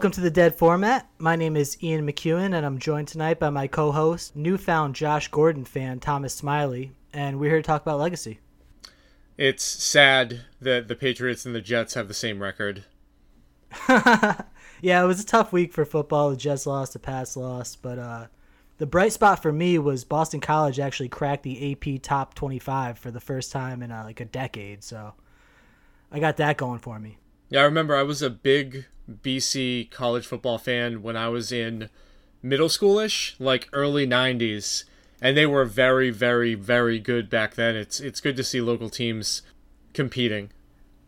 Welcome to the Dead Format. My name is Ian McEwen, and I'm joined tonight by my co host, newfound Josh Gordon fan, Thomas Smiley, and we're here to talk about Legacy. It's sad that the Patriots and the Jets have the same record. yeah, it was a tough week for football. The Jets lost, the Pats lost, but uh, the bright spot for me was Boston College actually cracked the AP top 25 for the first time in uh, like a decade. So I got that going for me. Yeah, I remember I was a big BC college football fan when I was in middle schoolish, like early 90s, and they were very very very good back then. It's it's good to see local teams competing.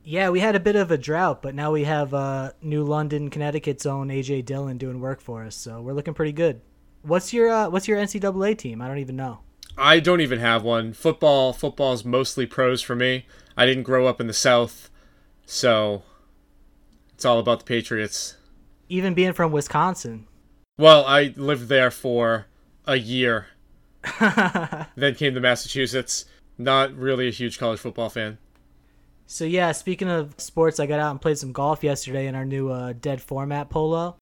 Yeah, we had a bit of a drought, but now we have uh, New London, Connecticut's own AJ Dillon doing work for us, so we're looking pretty good. What's your uh, what's your NCAA team? I don't even know. I don't even have one. Football football's mostly pros for me. I didn't grow up in the South, so it's all about the Patriots. Even being from Wisconsin. Well, I lived there for a year. then came to Massachusetts. Not really a huge college football fan. So yeah, speaking of sports, I got out and played some golf yesterday in our new uh, dead format polo,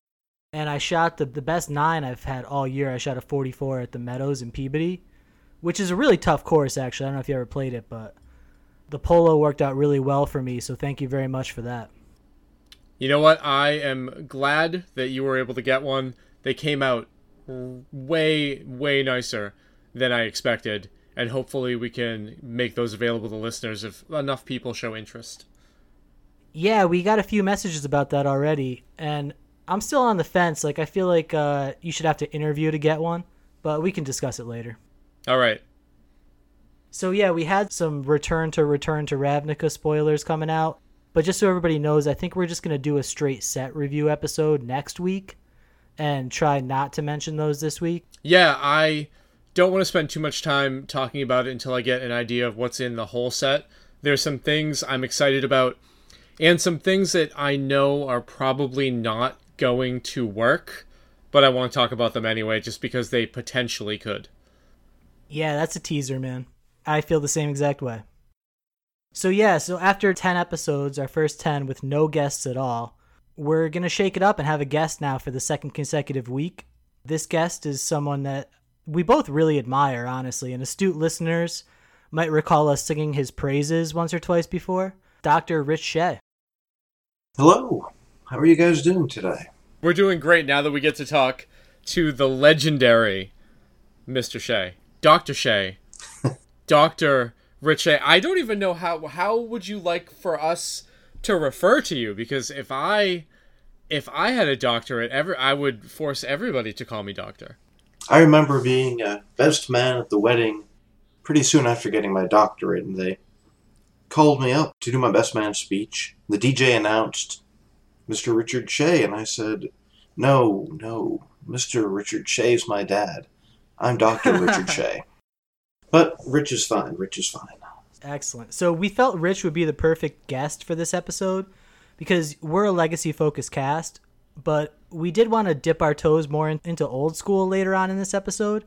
and I shot the the best nine I've had all year. I shot a 44 at the Meadows in Peabody, which is a really tough course. Actually, I don't know if you ever played it, but the polo worked out really well for me. So thank you very much for that. You know what? I am glad that you were able to get one. They came out way, way nicer than I expected, and hopefully we can make those available to listeners if enough people show interest. Yeah, we got a few messages about that already, and I'm still on the fence. Like, I feel like uh, you should have to interview to get one, but we can discuss it later. All right. So yeah, we had some Return to Return to Ravnica spoilers coming out. But just so everybody knows, I think we're just going to do a straight set review episode next week and try not to mention those this week. Yeah, I don't want to spend too much time talking about it until I get an idea of what's in the whole set. There's some things I'm excited about and some things that I know are probably not going to work, but I want to talk about them anyway just because they potentially could. Yeah, that's a teaser, man. I feel the same exact way. So yeah, so after 10 episodes, our first 10 with no guests at all, we're going to shake it up and have a guest now for the second consecutive week. This guest is someone that we both really admire, honestly, and astute listeners might recall us singing his praises once or twice before. Dr. Rich Shay. Hello. How are you guys doing today? We're doing great now that we get to talk to the legendary Mr. Shay. Dr. Shay. Dr. Rich, I don't even know how how would you like for us to refer to you because if I if I had a doctorate ever I would force everybody to call me doctor. I remember being a best man at the wedding pretty soon after getting my doctorate and they called me up to do my best man speech. The DJ announced Mr. Richard Shay and I said, "No, no. Mr. Richard Shay's my dad. I'm Dr. Richard Shay." But Rich is fine. Rich is fine. Excellent. So we felt Rich would be the perfect guest for this episode because we're a legacy focused cast, but we did want to dip our toes more in, into old school later on in this episode.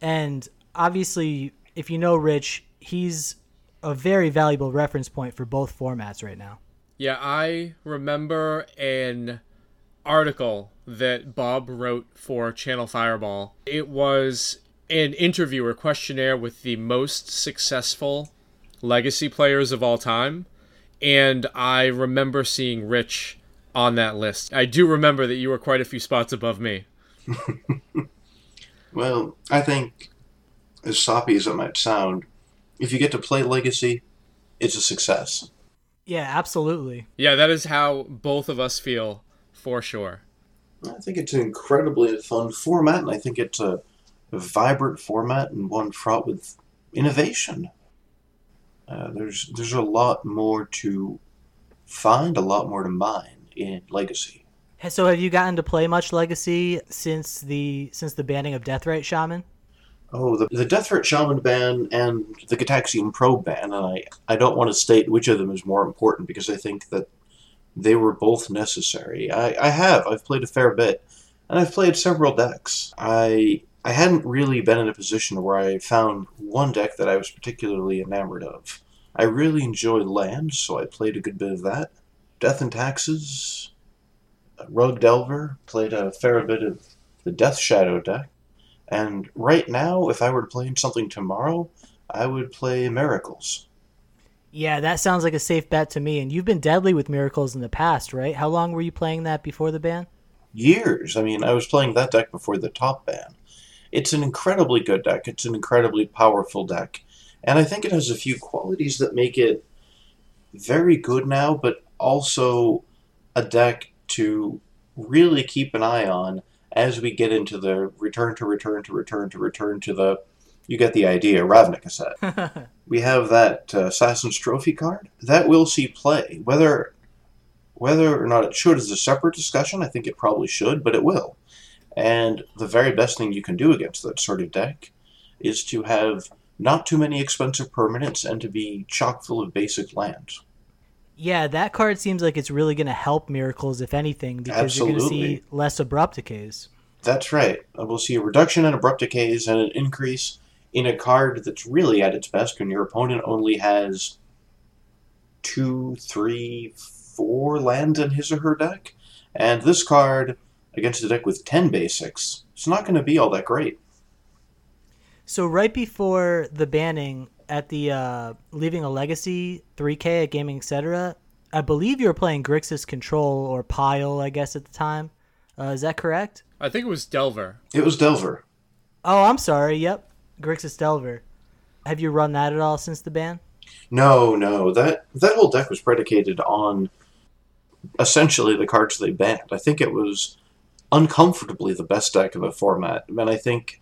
And obviously, if you know Rich, he's a very valuable reference point for both formats right now. Yeah, I remember an article that Bob wrote for Channel Fireball. It was an interview or questionnaire with the most successful legacy players of all time. And I remember seeing Rich on that list. I do remember that you were quite a few spots above me. well, I think, as soppy as it might sound, if you get to play Legacy, it's a success. Yeah, absolutely. Yeah, that is how both of us feel, for sure. I think it's an incredibly fun format, and I think it's a a vibrant format and one fraught with innovation. Uh, there's there's a lot more to find, a lot more to mine in Legacy. So, have you gotten to play much Legacy since the since the banning of Deathrite Shaman? Oh, the, the Deathrite Shaman ban and the Gitaxian Probe ban, and I, I don't want to state which of them is more important because I think that they were both necessary. I, I have. I've played a fair bit, and I've played several decks. I I hadn't really been in a position where I found one deck that I was particularly enamored of. I really enjoyed land, so I played a good bit of that. Death and Taxes. Uh, Rogue Delver, played a fair bit of the Death Shadow deck, and right now, if I were to play something tomorrow, I would play Miracles. Yeah, that sounds like a safe bet to me. And you've been deadly with Miracles in the past, right? How long were you playing that before the ban? Years. I mean, I was playing that deck before the top ban. It's an incredibly good deck. It's an incredibly powerful deck. And I think it has a few qualities that make it very good now, but also a deck to really keep an eye on as we get into the return to return to return to return to the you get the idea Ravnica set. we have that uh, Assassin's Trophy card that will see play. Whether whether or not it should is a separate discussion. I think it probably should, but it will. And the very best thing you can do against that sort of deck is to have not too many expensive permanents and to be chock full of basic lands. Yeah, that card seems like it's really going to help Miracles, if anything, because Absolutely. you're going to see less abrupt decays. That's right. Uh, We'll see a reduction in abrupt decays and an increase in a card that's really at its best when your opponent only has two, three, four lands in his or her deck. And this card, against a deck with 10 basics, it's not going to be all that great. So right before the banning at the uh, Leaving a Legacy 3K at Gaming Etc., I believe you were playing Grixis Control or Pile, I guess, at the time. Uh, is that correct? I think it was Delver. It was Delver. Oh, I'm sorry. Yep, Grixis Delver. Have you run that at all since the ban? No, no, that that whole deck was predicated on essentially the cards they banned. I think it was uncomfortably the best deck in the format, and I think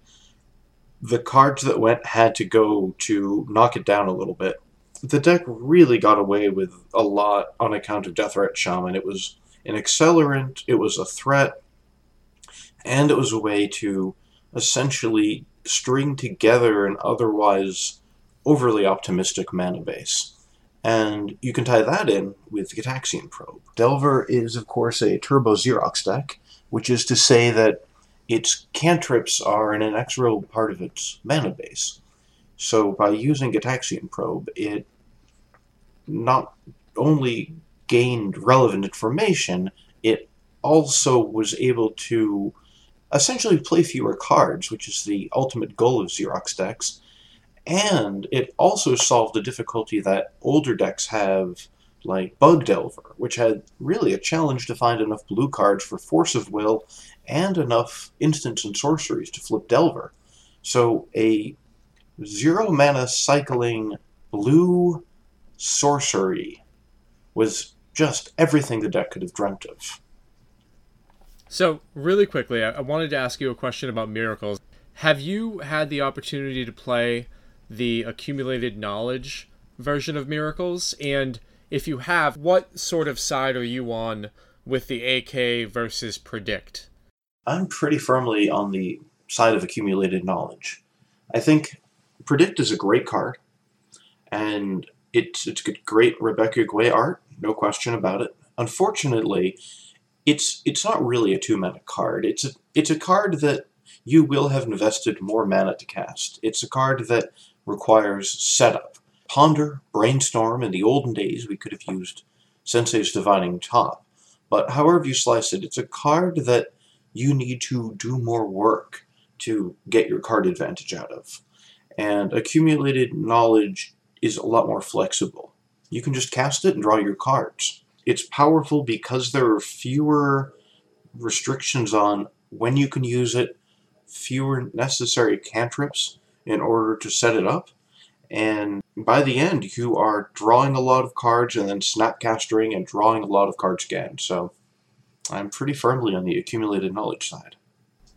the cards that went had to go to knock it down a little bit. The deck really got away with a lot on account of Deathrite Shaman. It was an accelerant, it was a threat, and it was a way to essentially string together an otherwise overly optimistic mana base. And you can tie that in with Gitaxian Probe. Delver is, of course, a Turbo Xerox deck, which is to say that its cantrips are an inexorable part of its mana base. So by using Gitaxian Probe, it not only gained relevant information, it also was able to essentially play fewer cards, which is the ultimate goal of Xerox decks. And it also solved a difficulty that older decks have, like Bug Delver, which had really a challenge to find enough blue cards for Force of Will and enough instants and sorceries to flip Delver. So a zero mana cycling blue sorcery was just everything the deck could have dreamt of. So, really quickly, I I wanted to ask you a question about miracles. Have you had the opportunity to play the accumulated knowledge version of miracles? And if you have, what sort of side are you on with the AK versus predict? I'm pretty firmly on the side of accumulated knowledge. I think Predict is a great card, and it's it's great Rebecca Guay art, no question about it. Unfortunately, it's it's not really a two mana card. It's a it's a card that you will have invested more mana to cast. It's a card that requires setup. Ponder, brainstorm. In the olden days, we could have used Sensei's Divining Top, but however you slice it, it's a card that you need to do more work to get your card advantage out of. And accumulated knowledge is a lot more flexible. You can just cast it and draw your cards. It's powerful because there are fewer restrictions on when you can use it, fewer necessary cantrips in order to set it up. And by the end, you are drawing a lot of cards and then snapcastering and drawing a lot of cards again. So I'm pretty firmly on the accumulated knowledge side.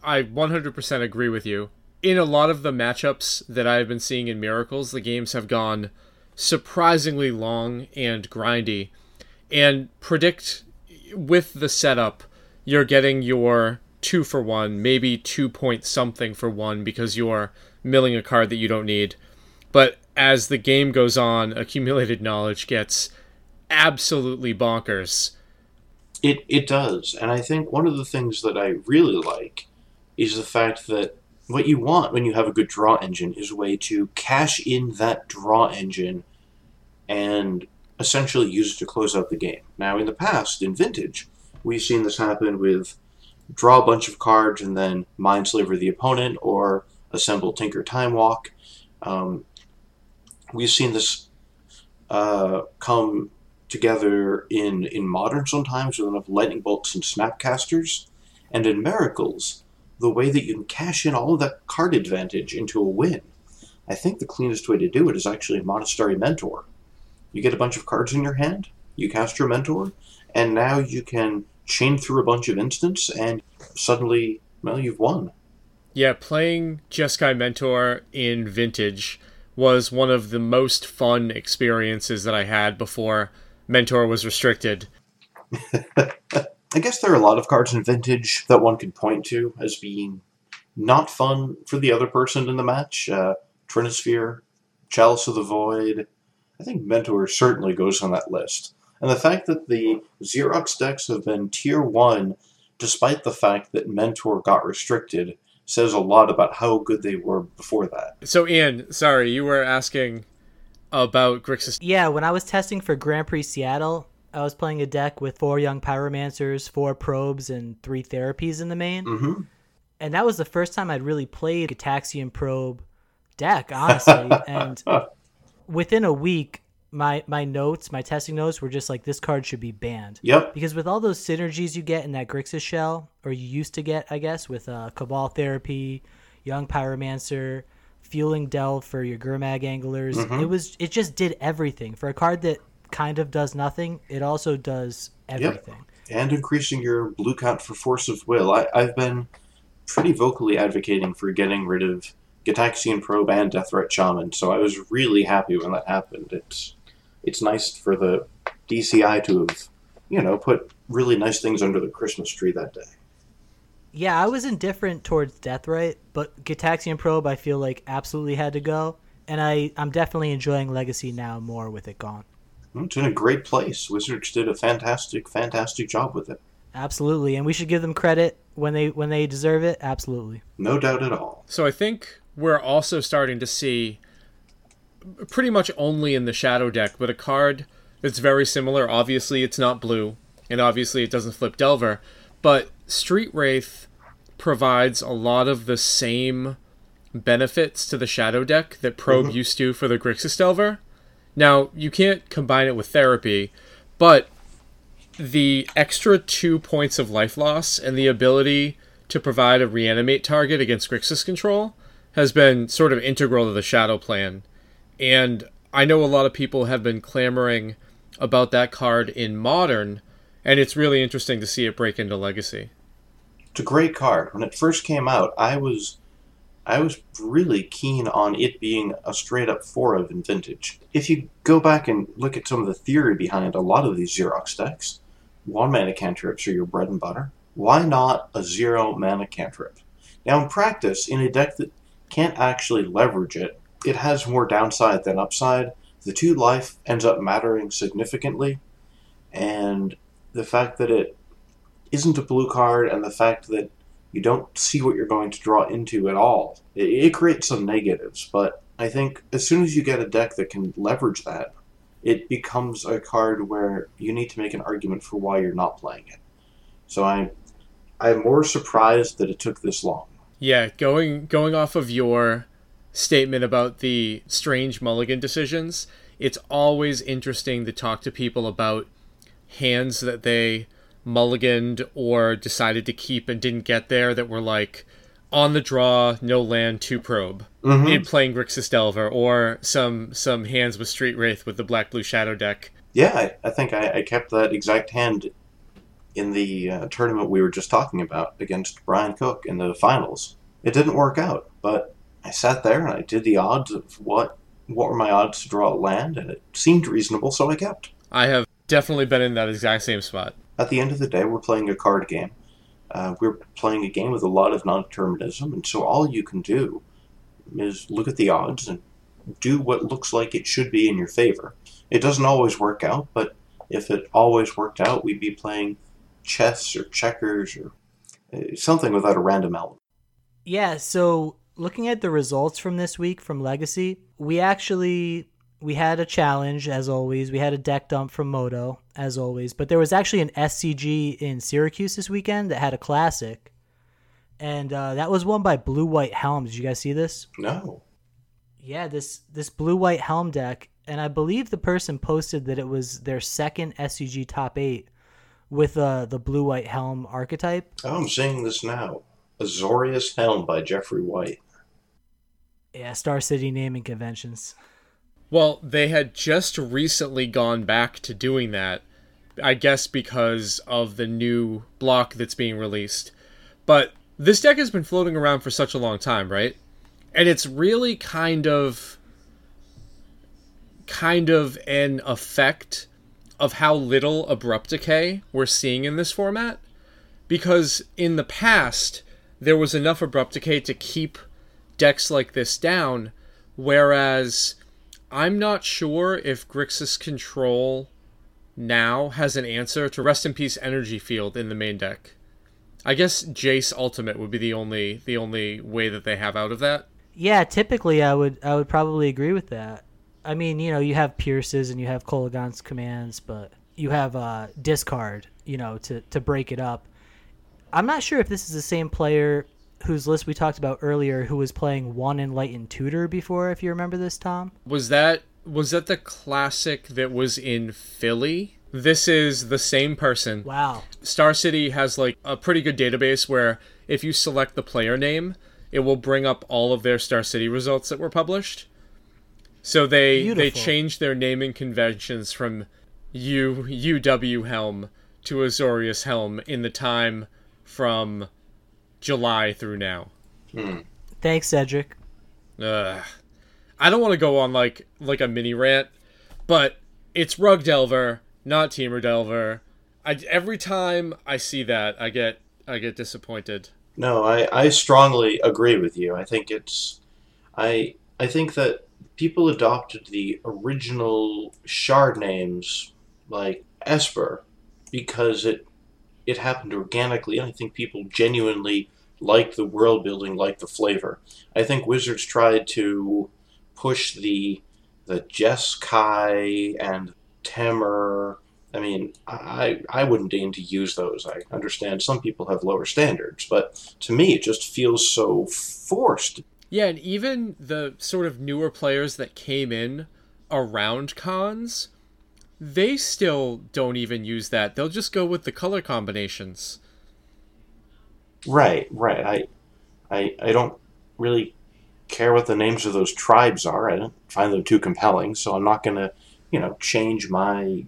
I 100% agree with you. In a lot of the matchups that I've been seeing in Miracles, the games have gone surprisingly long and grindy. And predict with the setup, you're getting your two for one, maybe two point something for one because you're milling a card that you don't need. But as the game goes on, accumulated knowledge gets absolutely bonkers. It it does, and I think one of the things that I really like is the fact that what you want when you have a good draw engine is a way to cash in that draw engine and essentially use it to close out the game. Now, in the past, in Vintage, We've seen this happen with draw a bunch of cards and then Mindslaver the opponent or assemble Tinker Time Walk. Um, we've seen this uh, come together in, in modern sometimes with enough lightning bolts and snapcasters. And in Miracles, the way that you can cash in all of that card advantage into a win. I think the cleanest way to do it is actually Monastery Mentor. You get a bunch of cards in your hand, you cast your Mentor, and now you can chain through a bunch of instants, and suddenly, well, you've won. Yeah, playing Jeskai Mentor in Vintage was one of the most fun experiences that I had before Mentor was restricted. I guess there are a lot of cards in Vintage that one could point to as being not fun for the other person in the match. Uh, Trinisphere, Chalice of the Void. I think Mentor certainly goes on that list. And the fact that the Xerox decks have been tier 1 despite the fact that Mentor got restricted says a lot about how good they were before that. So, Ian, sorry, you were asking about Grixis. Yeah, when I was testing for Grand Prix Seattle, I was playing a deck with four young pyromancers, four probes, and three therapies in the main. Mm-hmm. And that was the first time I'd really played a Taxian probe deck, honestly. and within a week, my my notes, my testing notes were just like this card should be banned. Yep. Because with all those synergies you get in that Grixis shell, or you used to get, I guess, with uh, Cabal Therapy, Young Pyromancer, Fueling Delve for your Gurmag Anglers, Mhm. it was it just did everything. For a card that kind of does nothing, it also does everything. Yep. and increasing your blue count for force of will. I, I've been pretty vocally advocating for getting rid of Gitaxian Probe and Deathrite Shaman, so I was really happy when that happened. It's it's nice for the DCI to have, you know, put really nice things under the Christmas tree that day. Yeah, I was indifferent towards Deathrite, but Gitaxian Probe I feel like absolutely had to go. And I, I'm definitely enjoying Legacy now more with it gone. It's in a great place. Wizards did a fantastic, fantastic job with it. Absolutely. And we should give them credit when they when they deserve it. Absolutely. No doubt at all. So, I think we're also starting to see pretty much only in the Shadow deck, but a card that's very similar. Obviously, it's not blue, and obviously, it doesn't flip Delver, but Street Wraith provides a lot of the same benefits to the Shadow deck that Probe mm-hmm. used to for the Grixis Delver. Now, you can't combine it with Therapy, but the extra two points of life loss and the ability to provide a reanimate target against Grixis control has been sort of integral to the Shadow plan. And I know a lot of people have been clamoring about that card in Modern, and it's really interesting to see it break into Legacy. It's a great card. When it first came out, I was I was really keen on it being a straight up four of in vintage. If you go back and look at some of the theory behind a lot of these Xerox decks, one mana cantrips are your bread and butter. Why not a zero mana cantrip? Now in practice, in a deck that can't actually leverage it, it has more downside than upside. The two life ends up mattering significantly, and the fact that it isn't a blue card and the fact that you don't see what you're going to draw into at all. It, it creates some negatives, but I think as soon as you get a deck that can leverage that, it becomes a card where you need to make an argument for why you're not playing it. So I, I'm more surprised that it took this long. Yeah, going going off of your statement about the strange mulligan decisions, it's always interesting to talk to people about hands that they mulliganed or decided to keep and didn't get there that were like on the draw, no land, two probe. Mhm. In playing Grixis Delver, or some some hands with Street Wraith with the black blue shadow deck. Yeah, I, I think I, I kept that exact hand in the uh, tournament we were just talking about against Brian Cook in the finals. It didn't work out, but I sat there and I did the odds of what what were my odds to draw a land, and it seemed reasonable, so I kept. I have definitely been in that exact same spot. At the end of the day, we're playing a card game. Uh, we're playing a game with a lot of non-determinism, and so all you can do is look at the odds and do what looks like it should be in your favor. It doesn't always work out, but if it always worked out, we'd be playing chess or checkers or uh, something without a random element. Yeah, so looking at the results from this week from Legacy, we actually we had a challenge as always. We had a deck dump from Moto as always, but there was actually an SCG in Syracuse this weekend that had a classic, and uh, that was won by Blue White Helm. Did you guys see this? No. Yeah, this this Blue White Helm deck, and I believe the person posted that it was their second SCG top eight with uh, the Blue White Helm archetype. Oh, I'm seeing this now. Azorius Helm by Jeffrey White. Yeah, Star City naming conventions. Well, they had just recently gone back to doing that, I guess because of the new block that's being released. But this deck has been floating around for such a long time, right? And it's really kind of kind of an effect of how little abrupt decay we're seeing in this format because in the past there was enough abrupt decay to keep decks like this down whereas I'm not sure if Grixis Control now has an answer to Rest in Peace Energy Field in the main deck. I guess Jace Ultimate would be the only the only way that they have out of that. Yeah, typically I would I would probably agree with that. I mean, you know, you have Pierce's and you have Kolaghan's commands, but you have uh, discard, you know, to to break it up. I'm not sure if this is the same player whose list we talked about earlier who was playing one enlightened tutor before if you remember this tom Was that was that the classic that was in Philly? This is the same person. wow Star City has like a pretty good database where if you select the player name, it will bring up all of their Star City results that were published. So they they changed their naming conventions from U UW Helm to Azorius Helm in the time from July through now. Hmm. thanks cedric Ugh. I don't want to go on like like a mini rant, but it's Rug Delver, not Temur Delver. I, every time I see that, I get I get disappointed. No, I, I strongly agree with you. I think it's I I think that people adopted the original shard names like Esper because it it happened organically and I think people genuinely liked the world building, liked the flavor. I think Wizards tried to push the the Jeskai and Temur I mean, I I wouldn't deign to use those. I understand some people have lower standards, but to me, it just feels so forced. Yeah, and even the sort of newer players that came in around cons, they still don't even use that. They'll just go with the color combinations. Right, right. I, I, I don't really care what the names of those tribes are. I don't find them too compelling, so I'm not gonna, you know, change my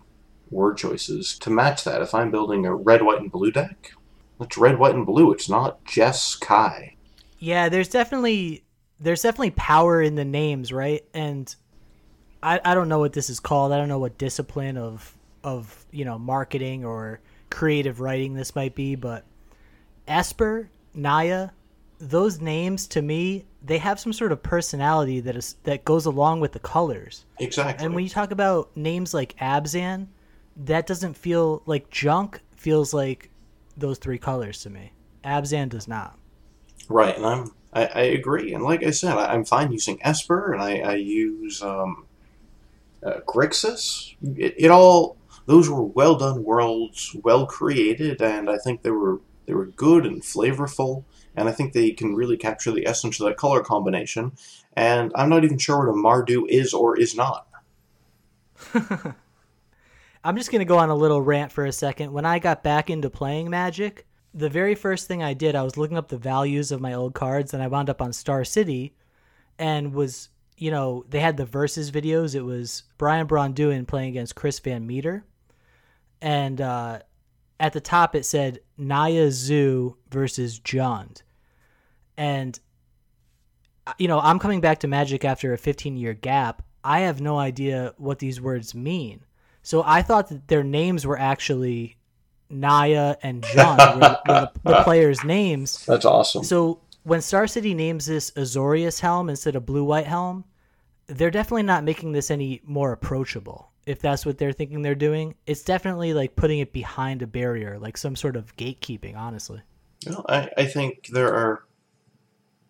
word choices to match that. If I'm building a red, white, and blue deck, it's red, white, and blue. It's not Jess Kai. yeah there's definitely there's definitely power in the names right and I, I don't know what this is called i don't know what discipline of of you know marketing or creative writing this might be but esper naya those names to me they have some sort of personality that is that goes along with the colors Exactly. and when you talk about names like abzan that doesn't feel like junk feels like those three colors to me abzan does not Right, and I'm I, I agree. And like I said, I, I'm fine using Esper, and I, I use um, uh, Grixis. It, it all those were well done worlds, well created, and I think they were they were good and flavorful. And I think they can really capture the essence of that color combination. And I'm not even sure what a Mardu is or is not. I'm just going to go on a little rant for a second. When I got back into playing Magic, the very first thing I did, I was looking up the values of my old cards, and I wound up on Star City and was, you know, they had the versus videos. It was Brian Braun-Duin playing against Chris Van Meter. And uh, at the top, it said Naya Zoo versus Jund. And, uh, you know, I'm coming back to Magic after a 15 year gap. I have no idea what these words mean. So I thought that their names were actually Naya and John were, were the, the players' names. That's awesome. So when Star City names this Azorius Helm instead of Blue White Helm, they're definitely not making this any more approachable. If that's what they're thinking they're doing, it's definitely like putting it behind a barrier, like some sort of gatekeeping. Honestly, Well, I, I think there are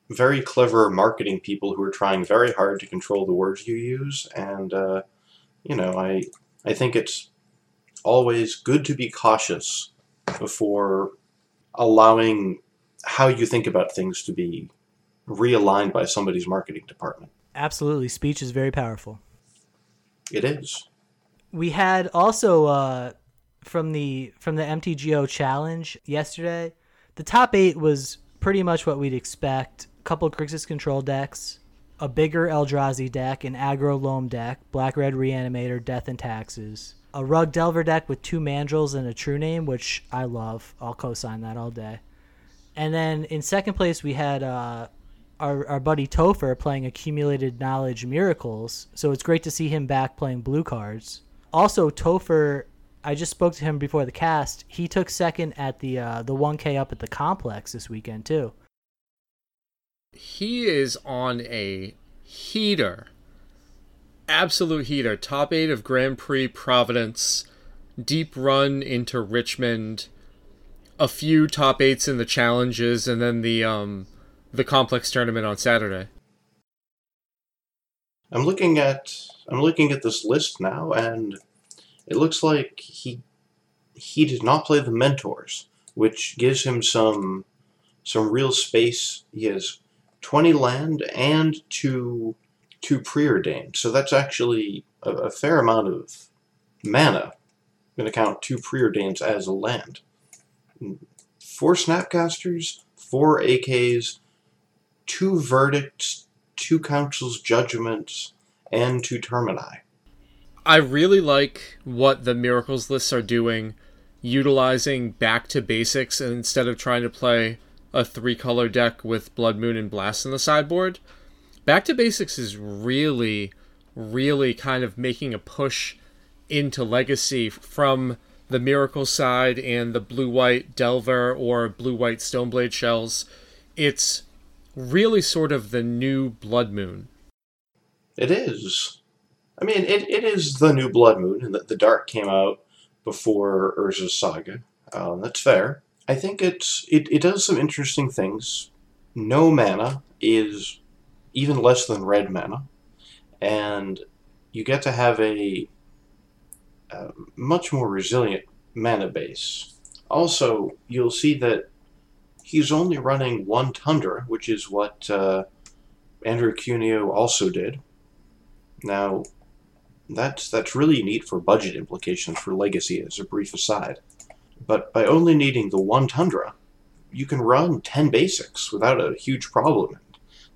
very clever marketing people who are trying very hard to control the words you use, and uh, you know, I I think it's always good to be cautious before allowing how you think about things to be realigned by somebody's marketing department. Absolutely, speech is very powerful. It is. We had also uh, from the from the MTGO challenge yesterday. The top eight was pretty much what we'd expect. A couple Grixis control decks, a bigger Eldrazi deck, an aggro loam deck, black red reanimator, death and taxes, a rug delver deck with two mandrills and a true name, which I love. I'll co-sign that all day. And then in second place we had uh, our, our buddy Topher playing Accumulated Knowledge Miracles. So it's great to see him back playing blue cards. Also, Topher, I just spoke to him before the cast. He took second at the uh, the 1K up at the complex this weekend too. He is on a heater. Absolute heater. Top 8 of Grand Prix Providence. Deep run into Richmond. A few top 8s in the challenges and then the um the complex tournament on Saturday. I'm looking at I'm looking at this list now, and it looks like he he did not play the mentors, which gives him some some real space. He has 20 land and two two preordained, so that's actually a, a fair amount of mana. I'm going to count two preordains as a land. Four snapcasters, four AKs, two verdicts, two council's judgments, and two termini. I really like what the miracles lists are doing, utilizing back to basics instead of trying to play a three color deck with Blood Moon and Blast in the sideboard. Back to basics is really, really kind of making a push into legacy from the miracle side and the blue white delver or blue white stoneblade shells. It's really sort of the new Blood Moon. It is. I mean, it, it is the new Blood Moon, and the, the Dark came out before Urza's Saga. Um, that's fair. I think it's it, it does some interesting things. No mana is even less than red mana, and you get to have a, much more resilient mana base. Also, you'll see that he's only running one Tundra, which is what uh, Andrew Cuneo also did. Now, that's that's really neat for budget implications for Legacy, as a brief aside. But by only needing the one Tundra, you can run 10 basics without a huge problem.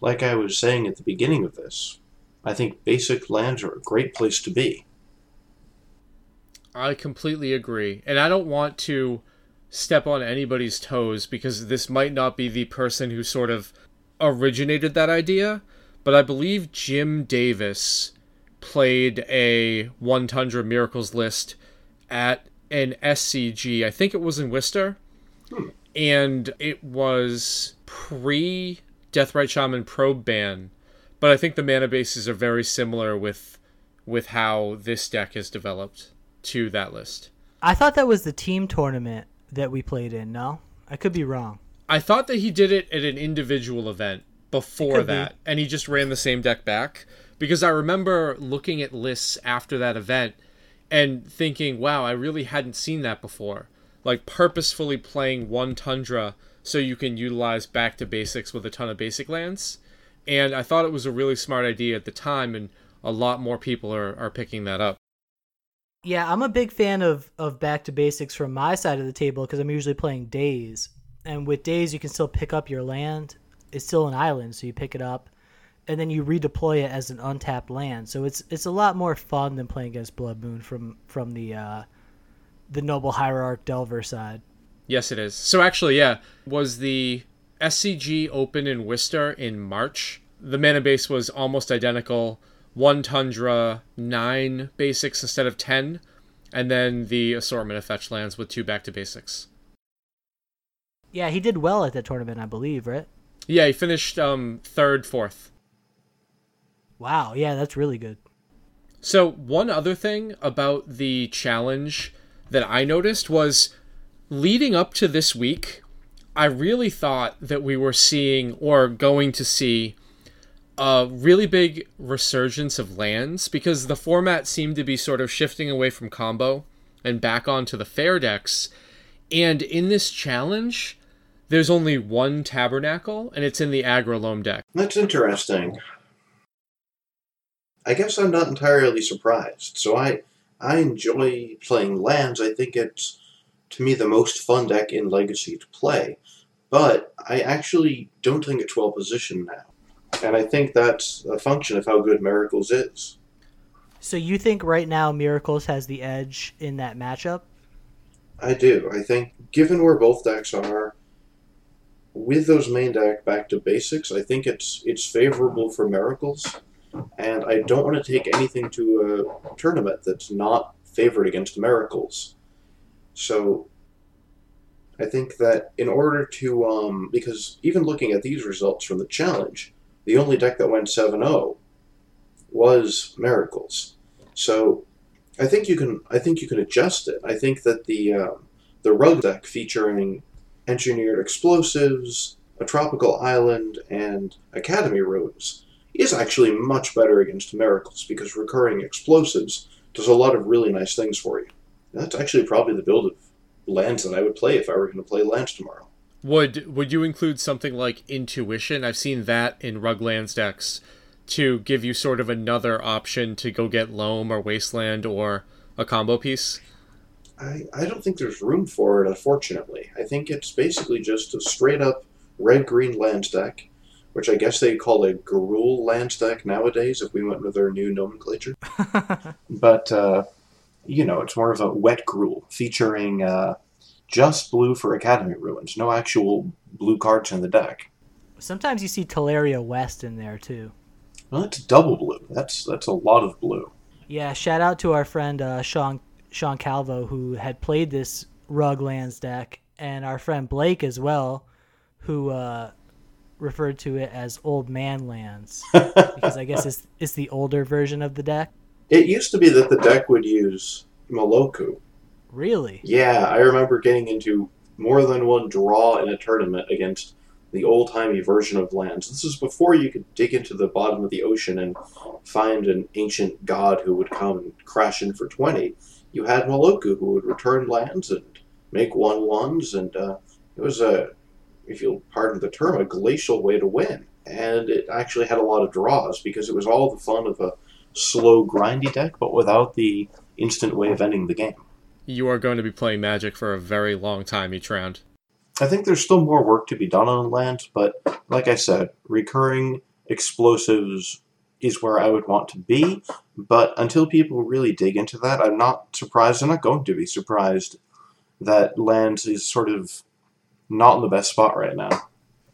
Like I was saying at the beginning of this, I think basic lands are a great place to be. I completely agree. And I don't want to step on anybody's toes because this might not be the person who sort of originated that idea, but I believe Jim Davis played a One Tundra Miracles list at an SCG. I think it was in Worcester. Hmm. And it was pre Deathrite Shaman Probe ban. But I think the mana bases are very similar with with how this deck is developed to that list. I thought that was the team tournament that we played in, no? I could be wrong. I thought that he did it at an individual event before that, be. and he just ran the same deck back. Because I remember looking at lists after that event and thinking, wow, I really hadn't seen that before. Like purposefully playing one Tundra so you can utilize back to basics with a ton of basic lands. And I thought it was a really smart idea at the time, and a lot more people are, are picking that up. Yeah, I'm a big fan of, of back to basics from my side of the table because I'm usually playing Daze. And with Daze, you can still pick up your land. It's still an island, so you pick it up and then you redeploy it as an untapped land. So it's it's a lot more fun than playing against Blood Moon from from the uh, the Noble Hierarch Delver side. Yes, it is. So actually, yeah, was the SCG open in Worcester in March? The mana base was almost identical. One Tundra, nine basics instead of ten, and then the assortment of fetch lands with two back to basics. Yeah, he did well at that tournament, I believe, right? Yeah, he finished um, third, fourth. Wow, yeah, that's really good. So, one other thing about the challenge that I noticed was leading up to this week, I really thought that we were seeing or going to see a really big resurgence of lands because the format seemed to be sort of shifting away from combo and back onto the fair decks. And in this challenge, there's only one tabernacle, and it's in the aggro loam deck. That's interesting. I guess I'm not entirely surprised. So I I enjoy playing lands. I think it's to me the most fun deck in Legacy to play. But I actually don't think it's well positioned now. And I think that's a function of how good Miracles is. So you think right now Miracles has the edge in that matchup? I do. I think given where both decks are, with those main deck back to basics, I think it's it's favorable for Miracles. And I don't want to take anything to a tournament that's not favored against Miracles. So I think that in order to, um, because even looking at these results from the challenge, the only deck that went 7 0 was Miracles. So I think you can I think you can adjust it. I think that the um, the rug deck featuring engineered explosives, a tropical island, and academy ruins is actually much better against miracles because recurring explosives does a lot of really nice things for you. That's actually probably the build of lands that I would play if I were going to play lands tomorrow. Would would you include something like intuition? I've seen that in Ruglands decks to give you sort of another option to go get Loam or Wasteland or a combo piece. I, I don't think there's room for it, unfortunately. I think it's basically just a straight up red green lands deck, which I guess they call a Gruul lands deck nowadays if we went with their new nomenclature. but, uh, you know, it's more of a wet Gruul featuring uh, just blue for Academy Ruins, no actual blue cards in the deck. Sometimes you see Tolaria West in there too. Well, that's double blue. That's that's a lot of blue. Yeah, shout out to our friend uh, Sean Sean Calvo who had played this Rug Lands deck, and our friend Blake as well, who uh, referred to it as Old Man Lands because I guess it's it's the older version of the deck. It used to be that the deck would use Meloku. Really? Yeah, I remember getting into more than one draw in a tournament against the old timey version of lands. This is before you could dig into the bottom of the ocean and find an ancient god who would come and crash in for 20. You had Meloku who would return lands and make one ones, and uh, it was a, if you'll pardon the term, a glacial way to win. And it actually had a lot of draws because it was all the fun of a slow, grindy deck, but without the instant way of ending the game. You are going to be playing Magic for a very long time each round. I think there's still more work to be done on lands, but like I said, recurring explosives is where I would want to be. But until people really dig into that, I'm not surprised. I'm not going to be surprised that lands is sort of not in the best spot right now.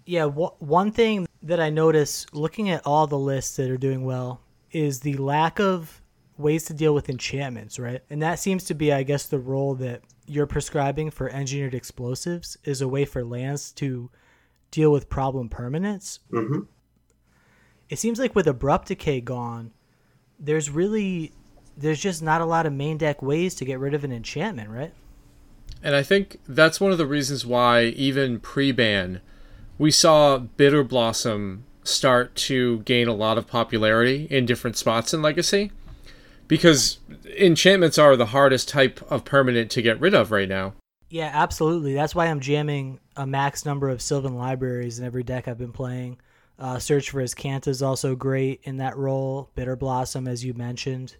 Yeah, w- one thing that I notice looking at all the lists that are doing well is the lack of ways to deal with enchantments, right? And that seems to be, I guess, the role that you're prescribing for engineered explosives is a way for lands to deal with problem permanents. Mm-hmm. It seems like with abrupt decay gone, there's really there's just not a lot of main deck ways to get rid of an enchantment, right? And I think that's one of the reasons why even pre-ban, we saw Bitter Blossom start to gain a lot of popularity in different spots in Legacy because enchantments are the hardest type of permanent to get rid of right now. Yeah, absolutely. That's why I'm jamming a max number of Sylvan libraries in every deck I've been playing. Uh, Search for Azcanta is also great in that role. Bitter Blossom, as you mentioned.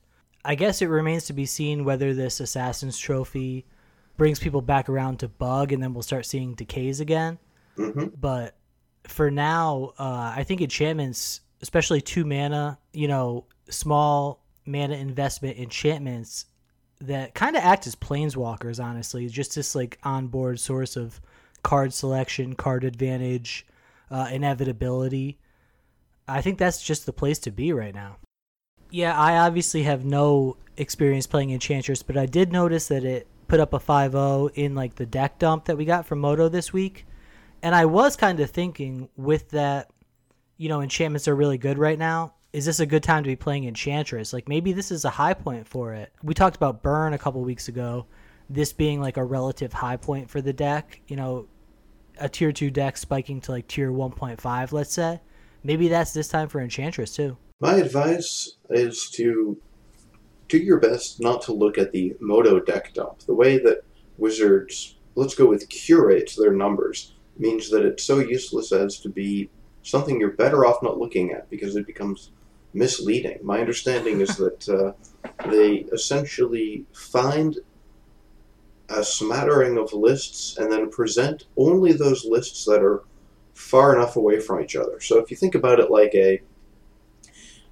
I guess it remains to be seen whether this Assassin's Trophy brings people back around to Bug, and then we'll start seeing decays again. Mm-hmm. But for now, uh, I think enchantments, especially two mana, you know, small mana investment enchantments that kind of act as planeswalkers, honestly. Just this like onboard source of card selection, card advantage, uh, inevitability. I think that's just the place to be right now. Yeah, I obviously have no experience playing Enchantress, but I did notice that it put up a 5-0 in like the deck dump that we got from Moto this week. And I was kind of thinking with that, you know, enchantments are really good right now is this a good time to be playing Enchantress? Like maybe this is a high point for it. We talked about Burn a couple weeks ago, this being like a relative high point for the deck. You know, a tier 2 deck spiking to like tier 1.5, let's say. Maybe that's this time for Enchantress too. My advice is to do your best not to look at the Moto deck dump. The way that Wizards, let's go with curate their numbers, means that it's so useless as to be something you're better off not looking at because it becomes misleading. My understanding is that uh, they essentially find a smattering of lists and then present only those lists that are far enough away from each other. So if you think about it like a,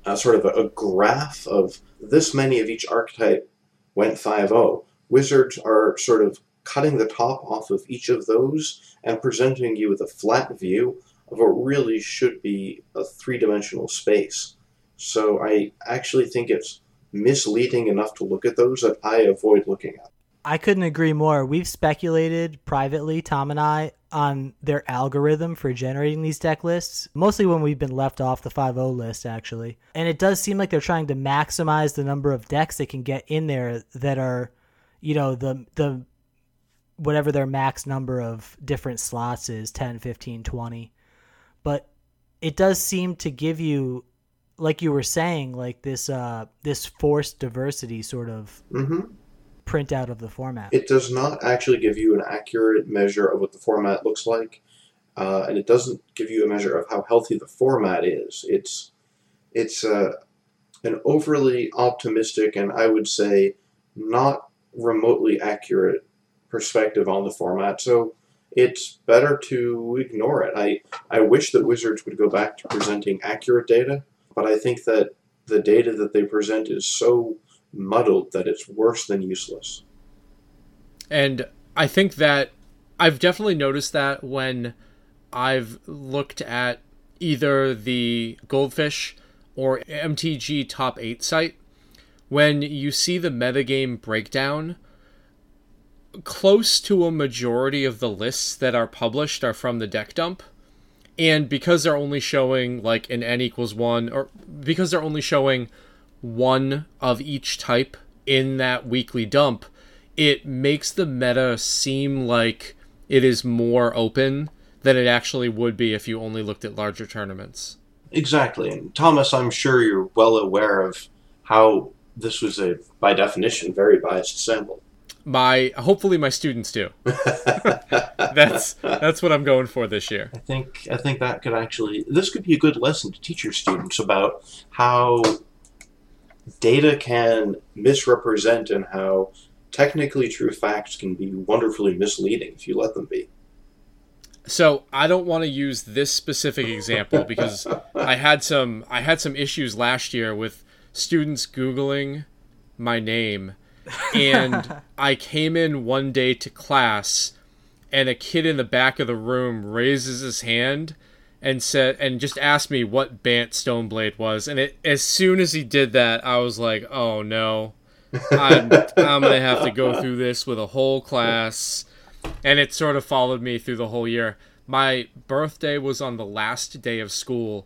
a sort of a, a, graph of this many of each archetype went 5-0, wizards are sort of cutting the top off of each of those and presenting you with a flat view of what really should be a three-dimensional space. So I actually think it's misleading enough to look at those that I avoid looking at. I couldn't agree more. We've speculated privately, Tom and I, on their algorithm for generating these deck lists, mostly when we've been left off the 5 0 list, actually. And it does seem like they're trying to maximize the number of decks they can get in there that are, you know, the, the, whatever their max number of different slots is 10, 15, 20. But it does seem to give you like you were saying, like this uh this forced diversity sort of mm-hmm printout of the format. It does not actually give you an accurate measure of what the format looks like, uh, and it doesn't give you a measure of how healthy the format is. It's it's uh, an overly optimistic and I would say not remotely accurate perspective on the format. So it's better to ignore it. I, I wish that Wizards would go back to presenting accurate data, but I think that the data that they present is so muddled that it's worse than useless. And I think that I've definitely noticed that when I've looked at either the Goldfish or MTG Top 8 site, when you see the metagame breakdown, close to a majority of the lists that are published are from the deck dump. And because they're only showing like an n equals one, or because they're only showing one of each type in that weekly dump, it makes the meta seem like it is more open than it actually would be if you only looked at larger tournaments. Exactly. And Thomas, I'm sure you're well aware of how this was a, by definition, very biased sample. My hopefully my students do. that's that's what I'm going for this year. I think I think that could actually this could be a good lesson to teach your students about how data can misrepresent and how technically true facts can be wonderfully misleading if you let them be. So I don't want to use this specific example because I had some I had some issues last year with students googling my name and I came in one day to class and a kid in the back of the room raises his hand and said and just asked me what Bant Stoneblade was, and it, as soon as he did that, I was like, "Oh no, I'm I'm gonna have to go through this with a whole class," and it sort of followed me through the whole year. My birthday was on the last day of school,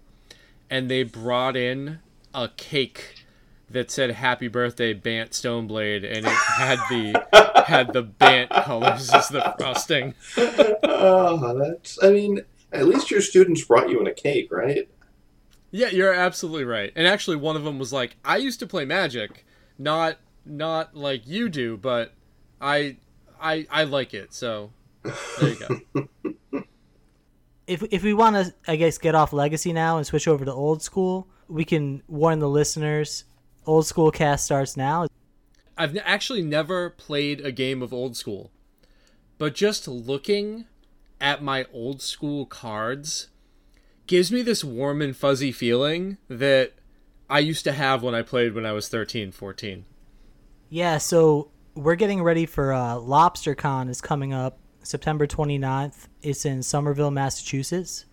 and they brought in a cake that said "Happy Birthday, Bant Stoneblade," and it had the had the Bant colors as the frosting. oh, that's. I mean, at least your students brought you in a cake, right? Yeah, you're absolutely right. And actually, one of them was like, "I used to play Magic, not not like you do, but I I I like it." So there you go. if if we want to, I guess, get off Legacy now and switch over to Old School, we can warn the listeners. Old School cast starts now. I've actually never played a game of Old School, but just looking at my old school cards gives me this warm and fuzzy feeling that I used to have when I played when I was 13, 14. Yeah, so we're getting ready for uh, LobsterCon is coming up September 29th. It's in Somerville, Massachusetts.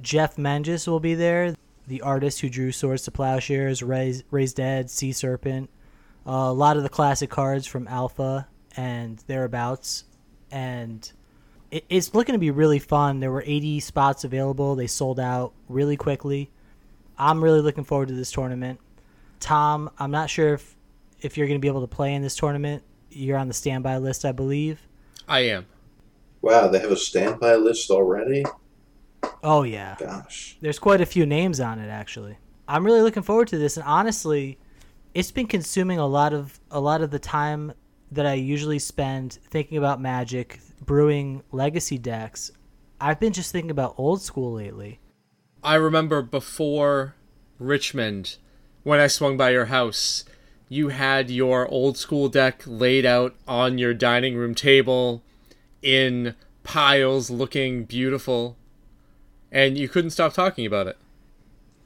Jeff Menges will be there, the artist who drew Swords to Plowshares, Raised, Raise Dead, Sea Serpent, uh, a lot of the classic cards from Alpha and thereabouts. And it, it's looking to be really fun. There were 80 spots available. They sold out really quickly. I'm really looking forward to this tournament. Tom, I'm not sure if if you're going to be able to play in this tournament. You're on the standby list, I believe. I am. Wow, they have a standby list already? Oh yeah. Gosh. There's quite a few names on it actually. I'm really looking forward to this and honestly, it's been consuming a lot of a lot of the time that I usually spend thinking about Magic, brewing legacy decks. I've been just thinking about old school lately. I remember before Richmond, when I swung by your house, you had your old school deck laid out on your dining room table in piles looking beautiful, and you couldn't stop talking about it.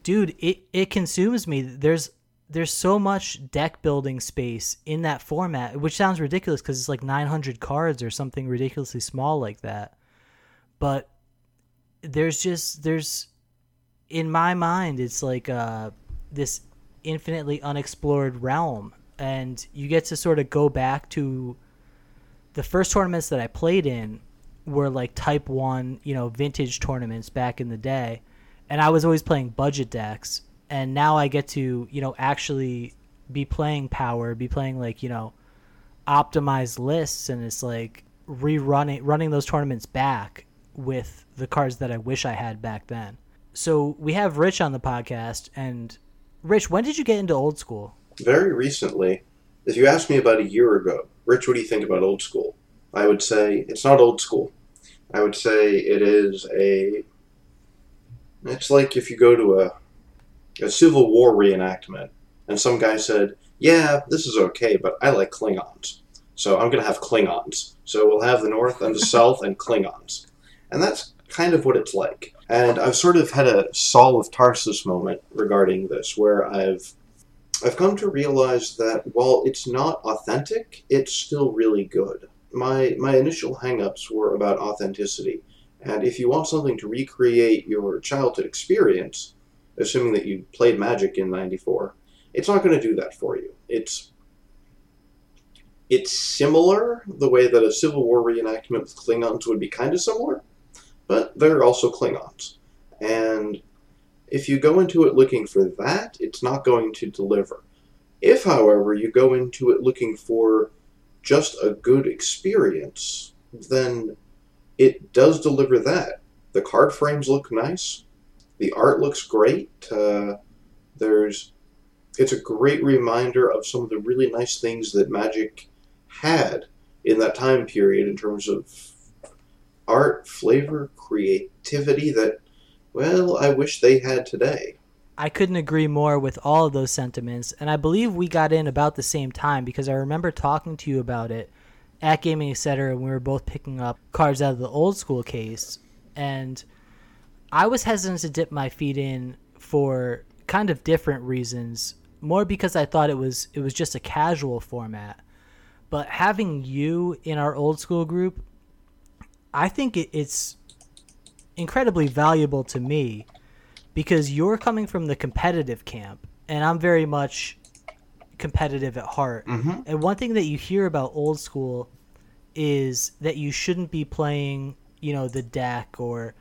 Dude, it, it consumes me. There's there's so much deck building space in that format, which sounds ridiculous because it's like 900 cards or something ridiculously small like that. But there's just there's in my mind it's like uh this infinitely unexplored realm and you get to sort of go back to the first tournaments that I played in were like type 1, you know, vintage tournaments back in the day. And I was always playing budget decks and now I get to, you know, actually be playing power, be playing like, you know, optimized lists and it's like rerunning running those tournaments back with the cards that I wish I had back then. So we have Rich on the podcast and Rich, when did you get into old school? Very recently. If you asked me about a year ago, Rich, what do you think about old school? I would say it's not old school. I would say it is a. It's like if you go to a, a Civil War reenactment and some guy said, Yeah, this is okay, but I like Klingons. So I'm going to have Klingons. So we'll have the North and the South and Klingons. And that's kind of what it's like. And I've sort of had a Saul of Tarsus moment regarding this, where I've I've come to realize that while it's not authentic, it's still really good. My my initial hangups were about authenticity, and if you want something to recreate your childhood experience, assuming that you played Magic in '94, it's not going to do that for you. It's it's similar the way that a Civil War reenactment with Klingons would be kind of similar, but they're also Klingons. And if you go into it looking for that, it's not going to deliver. If, however, you go into it looking for just a good experience, then it does deliver that. The card frames look nice. The art looks great. Uh, there's, it's a great reminder of some of the really nice things that Magic had in that time period in terms of art, flavor, creativity that, well, I wish they had today. I couldn't agree more with all of those sentiments, and I believe we got in about the same time because I remember talking to you about it at Gaming Etc. and we were both picking up cards out of the old school case, and I was hesitant to dip my feet in for kind of different reasons, more because I thought it was it was just a casual format. But having you in our old school group, I think it, it's incredibly valuable to me because you're coming from the competitive camp, and I'm very much competitive at heart. Mm-hmm. And one thing that you hear about old school is that you shouldn't be playing, you know, the deck or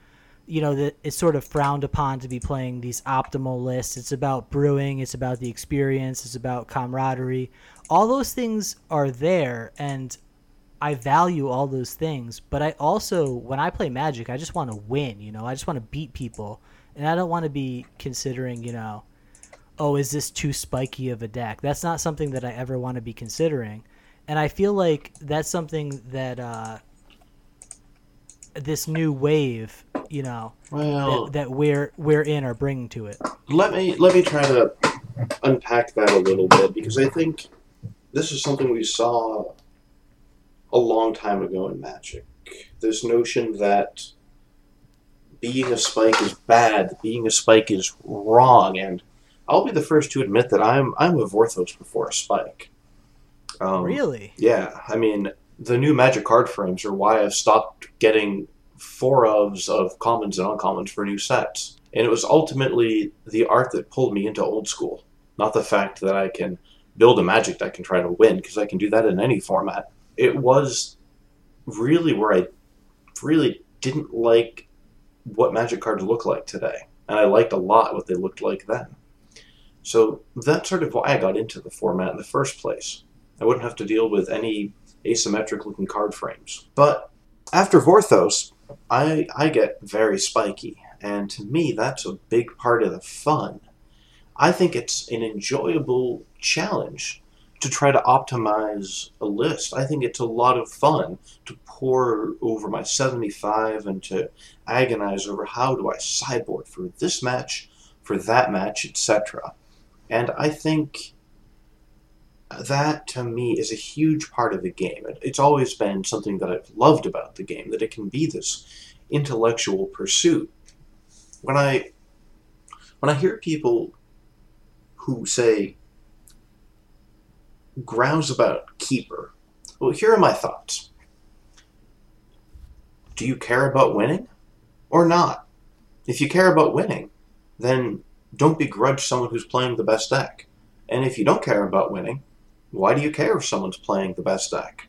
you know that it's sort of frowned upon to be playing these optimal lists. It's about brewing, it's about the experience, it's about camaraderie. All those things are there and I value all those things, but I also when I play Magic, I just want to win, you know. I just want to beat people and I don't want to be considering, you know, oh, is this too spiky of a deck? That's not something that I ever want to be considering. And I feel like that's something that uh, this new wave, you know, Well, that, that we're we're in are bringing to it. let me let me try to unpack that a little bit because I think this is something we saw a long time ago in Magic. This notion that being a spike is bad, being a spike is wrong, and I'll be the first to admit that I'm I'm a Vorthos before a spike. Um, really? Yeah, I mean the new Magic card frames are why I've stopped getting four ofs of commons and uncommons for new sets. And it was ultimately the art that pulled me into old school, not the fact that I can build a Magic deck and try to win, because I can do that in any format. It was really where I really didn't like what Magic cards look like today, and I liked a lot what they looked like then. So that's sort of why I got into the format in the first place. I wouldn't have to deal with any asymmetric looking card frames. But After Vorthos, I I get very spiky, and to me that's a big part of the fun. I think it's an enjoyable challenge to try to optimize a list. I think it's a lot of fun to pour over my 75 and to agonize over how do I sideboard for this match, for that match, etc. And I think that to me is a huge part of the game. It's always been something that I've loved about the game, that it can be this intellectual pursuit. When I when I hear people who say grouse about keeper, well here are my thoughts. Do you care about winning or not? If you care about winning, then don't begrudge someone who's playing the best deck. And if you don't care about winning, why do you care if someone's playing the best deck?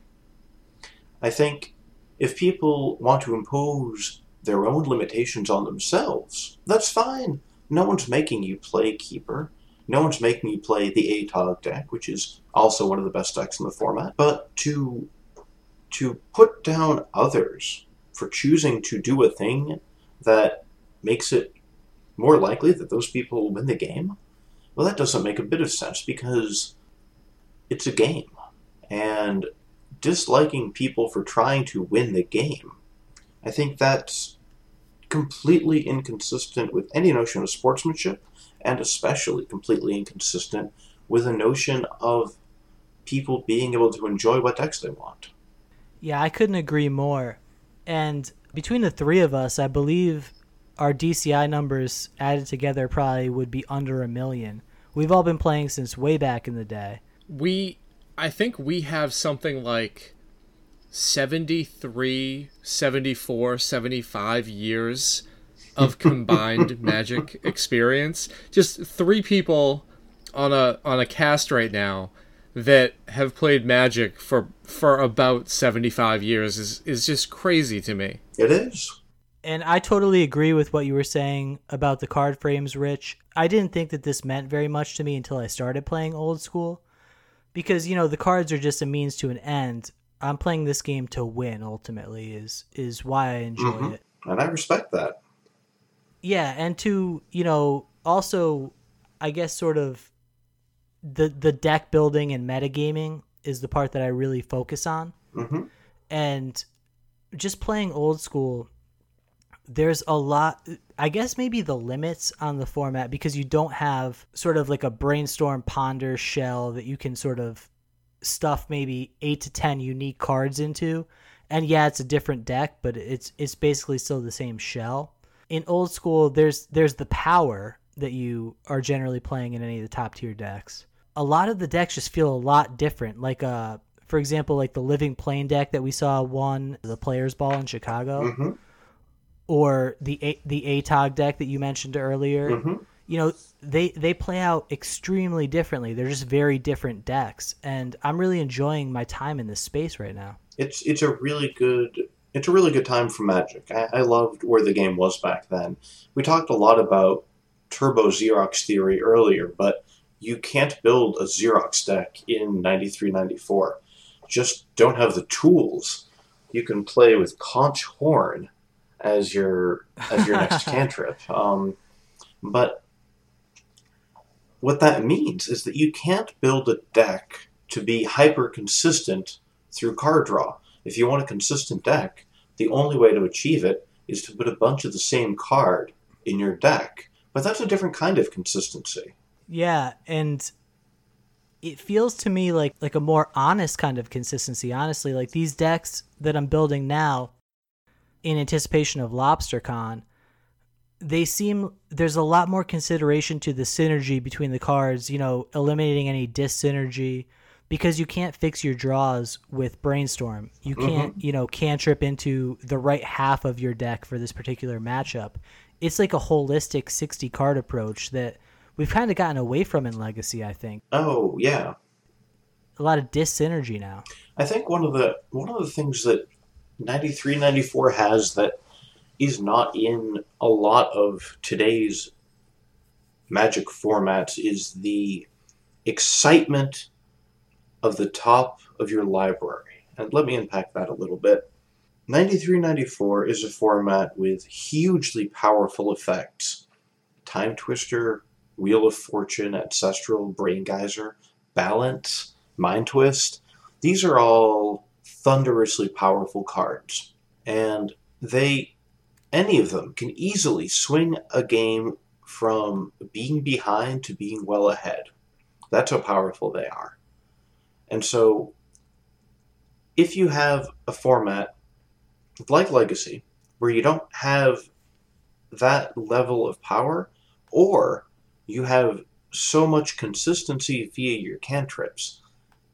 I think if people want to impose their own limitations on themselves, that's fine. No one's making you play Keeper. No one's making you play the Atog deck, which is also one of the best decks in the format. But to to put down others for choosing to do a thing that makes it more likely that those people will win the game, well, that doesn't make a bit of sense because it's a game. And disliking people for trying to win the game, I think that's completely inconsistent with any notion of sportsmanship, and especially completely inconsistent with the notion of people being able to enjoy what decks they want. Yeah, I couldn't agree more. And between the three of us, I believe our DCI numbers added together probably would be under a million. We've all been playing since way back in the day we I think we have something like 73, 74, 75 years of combined magic experience. Just three people on a on a cast right now that have played magic for for about 75 years is is just crazy to me. It is. And I totally agree with what you were saying about the card frames, Rich. I didn't think that this meant very much to me until I started playing old school because you know the cards are just a means to an end. I'm playing this game to win. Ultimately, is is why I enjoy mm-hmm. it, and I respect that. Yeah, and to you know also, I guess sort of the the deck building and metagaming is the part that I really focus on, mm-hmm. and just playing old school there's a lot i guess maybe the limits on the format because you don't have sort of like a brainstorm ponder shell that you can sort of stuff maybe 8 to 10 unique cards into. And yeah it's a different deck but it's it's basically still the same shell in old school there's there's the power that you are generally playing in any of the top tier decks a lot of the decks just feel a lot different like uh for example like the living plane deck that we saw won the players ball in chicago mm-hmm or the A- the ATOG deck that you mentioned earlier. Mm-hmm. You know, they they play out extremely differently. They're just very different decks, and I'm really enjoying my time in this space right now. It's it's a really good it's a really good time for Magic. I, I loved where the game was back then. We talked a lot about Turbo Xerox theory earlier, but you can't build a Xerox deck in 93 94. Just don't have the tools. You can play with Conch Horn as your as your next cantrip. Um, but what that means is that you can't build a deck to be hyper consistent through card draw. If you want a consistent deck, the only way to achieve it is to put a bunch of the same card in your deck. But that's a different kind of consistency. Yeah, and it feels to me like like a more honest kind of consistency. Honestly, like these decks that I'm building now, in anticipation of LobsterCon, they seem there's a lot more consideration to the synergy between the cards, you know, eliminating any dis-synergy because you can't fix your draws with brainstorm. You mm-hmm. can't, mm-hmm. you know, cantrip into the right half of your deck for this particular matchup. It's like a holistic 60 card approach that we've kind of gotten away from in Legacy, I think. Oh, yeah. A lot of dis-synergy now. I think one of the one of the things that 93 94 has that is not in a lot of today's magic formats is the excitement of the top of your library. And let me unpack that a little bit. 9394 is a format with hugely powerful effects. Time Twister, Wheel of Fortune, Ancestral, Brain Geyser, Balance, Mind Twist. These are all thunderously powerful cards. And they, any of them, can easily swing a game from being behind to being well ahead. That's how powerful they are. And so, if you have a format like Legacy, where you don't have that level of power, or you have so much consistency via your cantrips,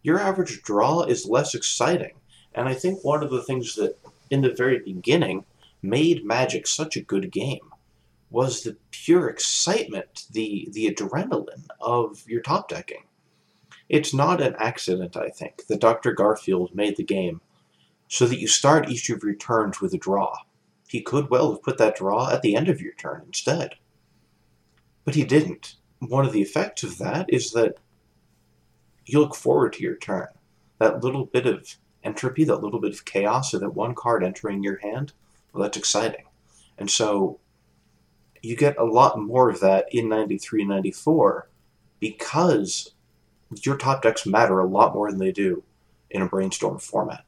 your average draw is less exciting. And I think one of the things that, in the very beginning, made Magic such a good game was the pure excitement, the, the adrenaline of your top decking. It's not an accident, I think, that Dr. Garfield made the game so that you start each of your turns with a draw. He could well have put that draw at the end of your turn instead. But he didn't. One of the effects of that is that you look forward to your turn. That little bit of entropy, that little bit of chaos, or that one card entering your hand, well, that's exciting. And so you get a lot more of that in 93 94 because your top decks matter a lot more than they do in a brainstorm format.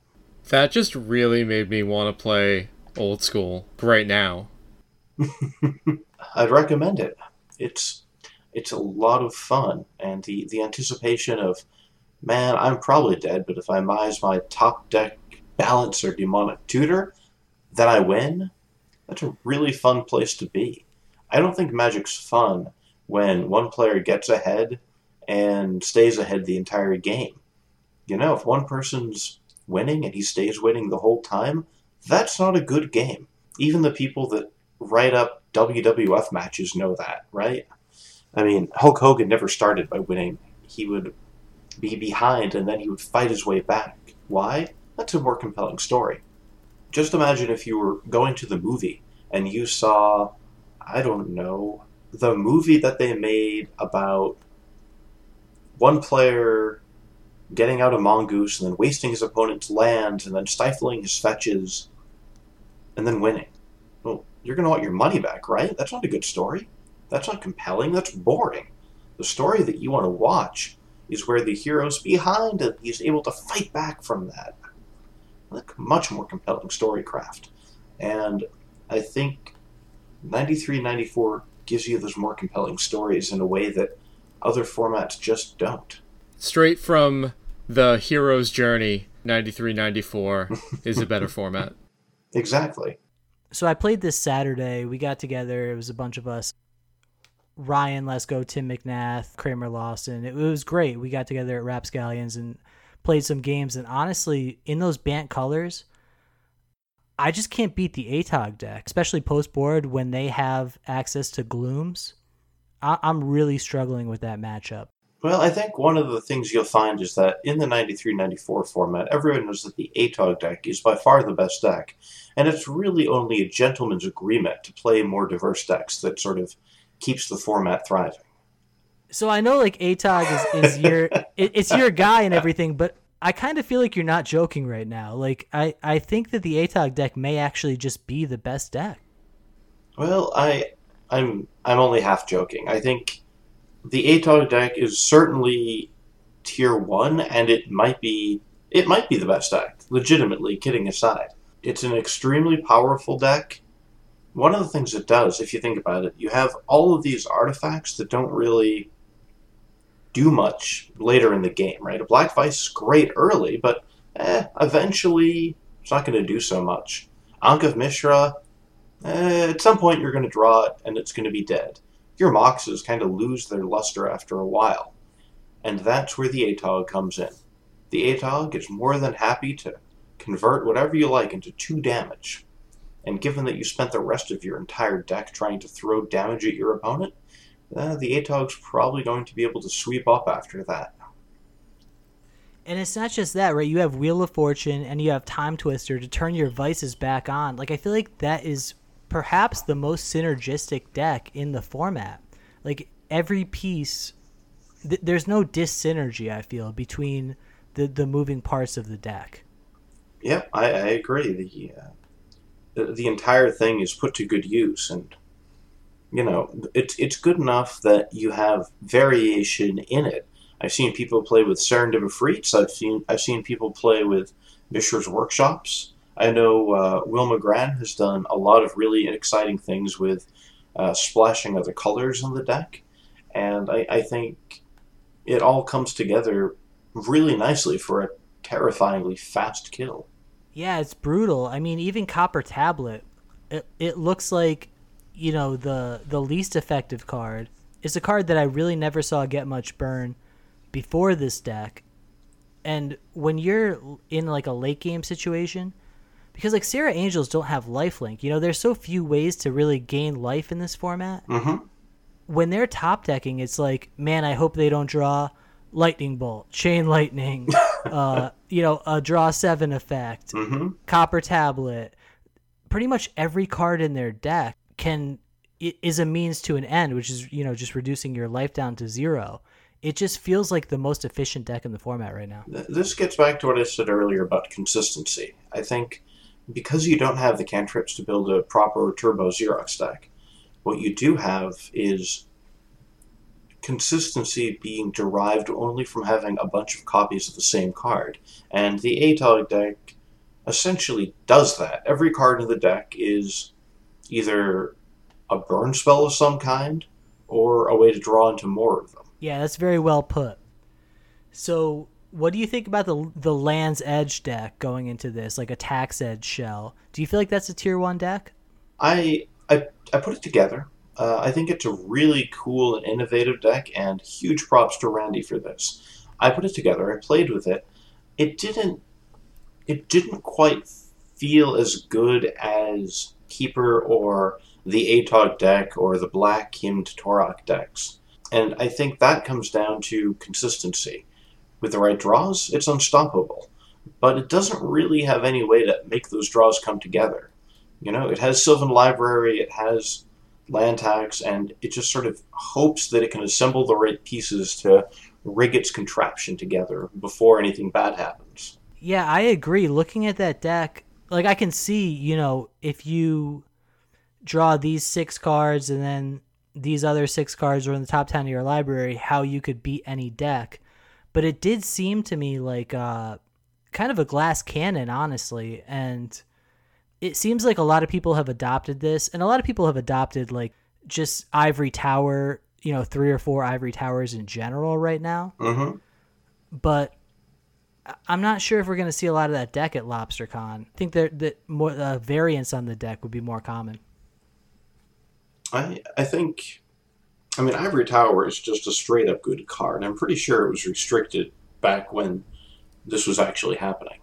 That just really made me want to play old school right now. I'd recommend it. It's it's a lot of fun, and the the anticipation of, man, I'm probably dead, but if I mize my top deck balancer demonic tutor, then I win. That's a really fun place to be. I don't think Magic's fun when one player gets ahead and stays ahead the entire game. You know, if one person's winning and he stays winning the whole time, that's not a good game. Even the people that write up WWF matches know that, right? I mean, Hulk Hogan never started by winning. He would be behind and then he would fight his way back. Why? That's a more compelling story. Just imagine if you were going to the movie and you saw, I don't know, the movie that they made about one player getting out a mongoose and then wasting his opponent's lands and then stifling his fetches and then winning. Well, you're going to want your money back, right? That's not a good story. That's not compelling. That's boring. The story that you want to watch is where the hero's behind and he's able to fight back from that. Like much more compelling story craft. And I think 93 94 gives you those more compelling stories in a way that other formats just don't. Straight from the hero's journey, 93 94 is a better format. Exactly. So I played this Saturday. We got together. It was a bunch of us. Ryan Lesko, Tim McNath, Kramer Lawson. It was great. We got together at Rapscallions and played some games. And honestly, in those Bant colors, I just can't beat the Atog deck, especially post board when they have access to glooms. I- I'm really struggling with that matchup. Well, I think one of the things you'll find is that in the 93 94 format, everyone knows that the ATOG deck is by far the best deck, and it's really only a gentleman's agreement to play more diverse decks that sort of keeps the format thriving. So I know like ATOG is, is your it, it's your guy and everything, but I kind of feel like you're not joking right now. Like I, I think that the ATOG deck may actually just be the best deck. Well, I I'm I'm only half joking. I think the ATOG deck is certainly tier one, and it might be it might be the best deck. Legitimately, kidding aside, it's an extremely powerful deck. One of the things it does, if you think about it, you have all of these artifacts that don't really do much later in the game, right? A Black Vice is great early, but eh, eventually it's not going to do so much. Ankh of Mishra, eh, at some point you're going to draw it and it's going to be dead. Your Moxes kind of lose their luster after a while. And that's where the ATOG comes in. The ATOG is more than happy to convert whatever you like into two damage. And given that you spent the rest of your entire deck trying to throw damage at your opponent, uh, the ATOG's probably going to be able to sweep up after that. And it's not just that, right? You have Wheel of Fortune and you have Time Twister to turn your vices back on. Like I feel like that is perhaps the most synergistic deck in the format. Like every piece, th- there's no dyssynergy. I feel between the the moving parts of the deck. Yeah, I, I agree. The, uh, the the entire thing is put to good use, and you know, it's it's good enough that you have variation in it. I've seen people play with Freaks. I've seen I've seen people play with Mishra's workshops. I know uh, Will McGran has done a lot of really exciting things with uh, splashing other colors in the deck, and I, I think it all comes together really nicely for a terrifyingly fast kill. Yeah, it's brutal. I mean, even Copper Tablet, it, it looks like, you know, the the least effective card. It's a card that I really never saw get much burn before this deck. And when you're in like a late game situation, because like Serra Angels don't have lifelink, you know, there's so few ways to really gain life in this format. Mm-hmm. When they're top decking, it's like, man, I hope they don't draw lightning bolt, chain lightning, uh, you know, a draw seven effect, Mm-hmm. copper tablet. Pretty much every card in their deck can is a means to an end, which is you know just reducing your life down to zero. It just feels like the most efficient deck in the format right now. This gets back to what I said earlier about consistency. I think because you don't have the cantrips to build a proper turbo Xerox stack, what you do have is consistency being derived only from having a bunch of copies of the same card. And the ATOG deck essentially does that. Every card in the deck is either a burn spell of some kind or a way to draw into more of them. Yeah, that's very well put. So, what do you think about the the Land's Edge deck going into this, like a Tax Edge shell? Do you feel like that's a tier one deck? I I, I put it together. Uh, I think it's a really cool and innovative deck, and huge props to Randy for this. I put it together. I played with it. It didn't. It didn't quite feel as good as Keeper or the ATOG deck or the Black Hymned Torok decks, and I think that comes down to consistency. With the right draws, it's unstoppable, but it doesn't really have any way to make those draws come together. You know, it has Sylvan Library, it has land tax, and it just sort of hopes that it can assemble the right pieces to rig its contraption together before anything bad happens. Yeah, I agree. Looking at that deck, like I can see, you know, if you draw these six cards and then these other six cards are in the top 10 of your library, how you could beat any deck. But it did seem to me like uh, kind of a glass cannon, honestly. And it seems like a lot of people have adopted this, and a lot of people have adopted like just Ivory Tower, you know, three or four Ivory Towers in general right now Mm-hmm. but I'm not sure if we're going to see a lot of that deck at LobsterCon. I think that that more uh, variants on the deck would be more common. I I think, I mean, Ivory Tower is just a straight up good card. I'm pretty sure it was restricted back when this was actually happening.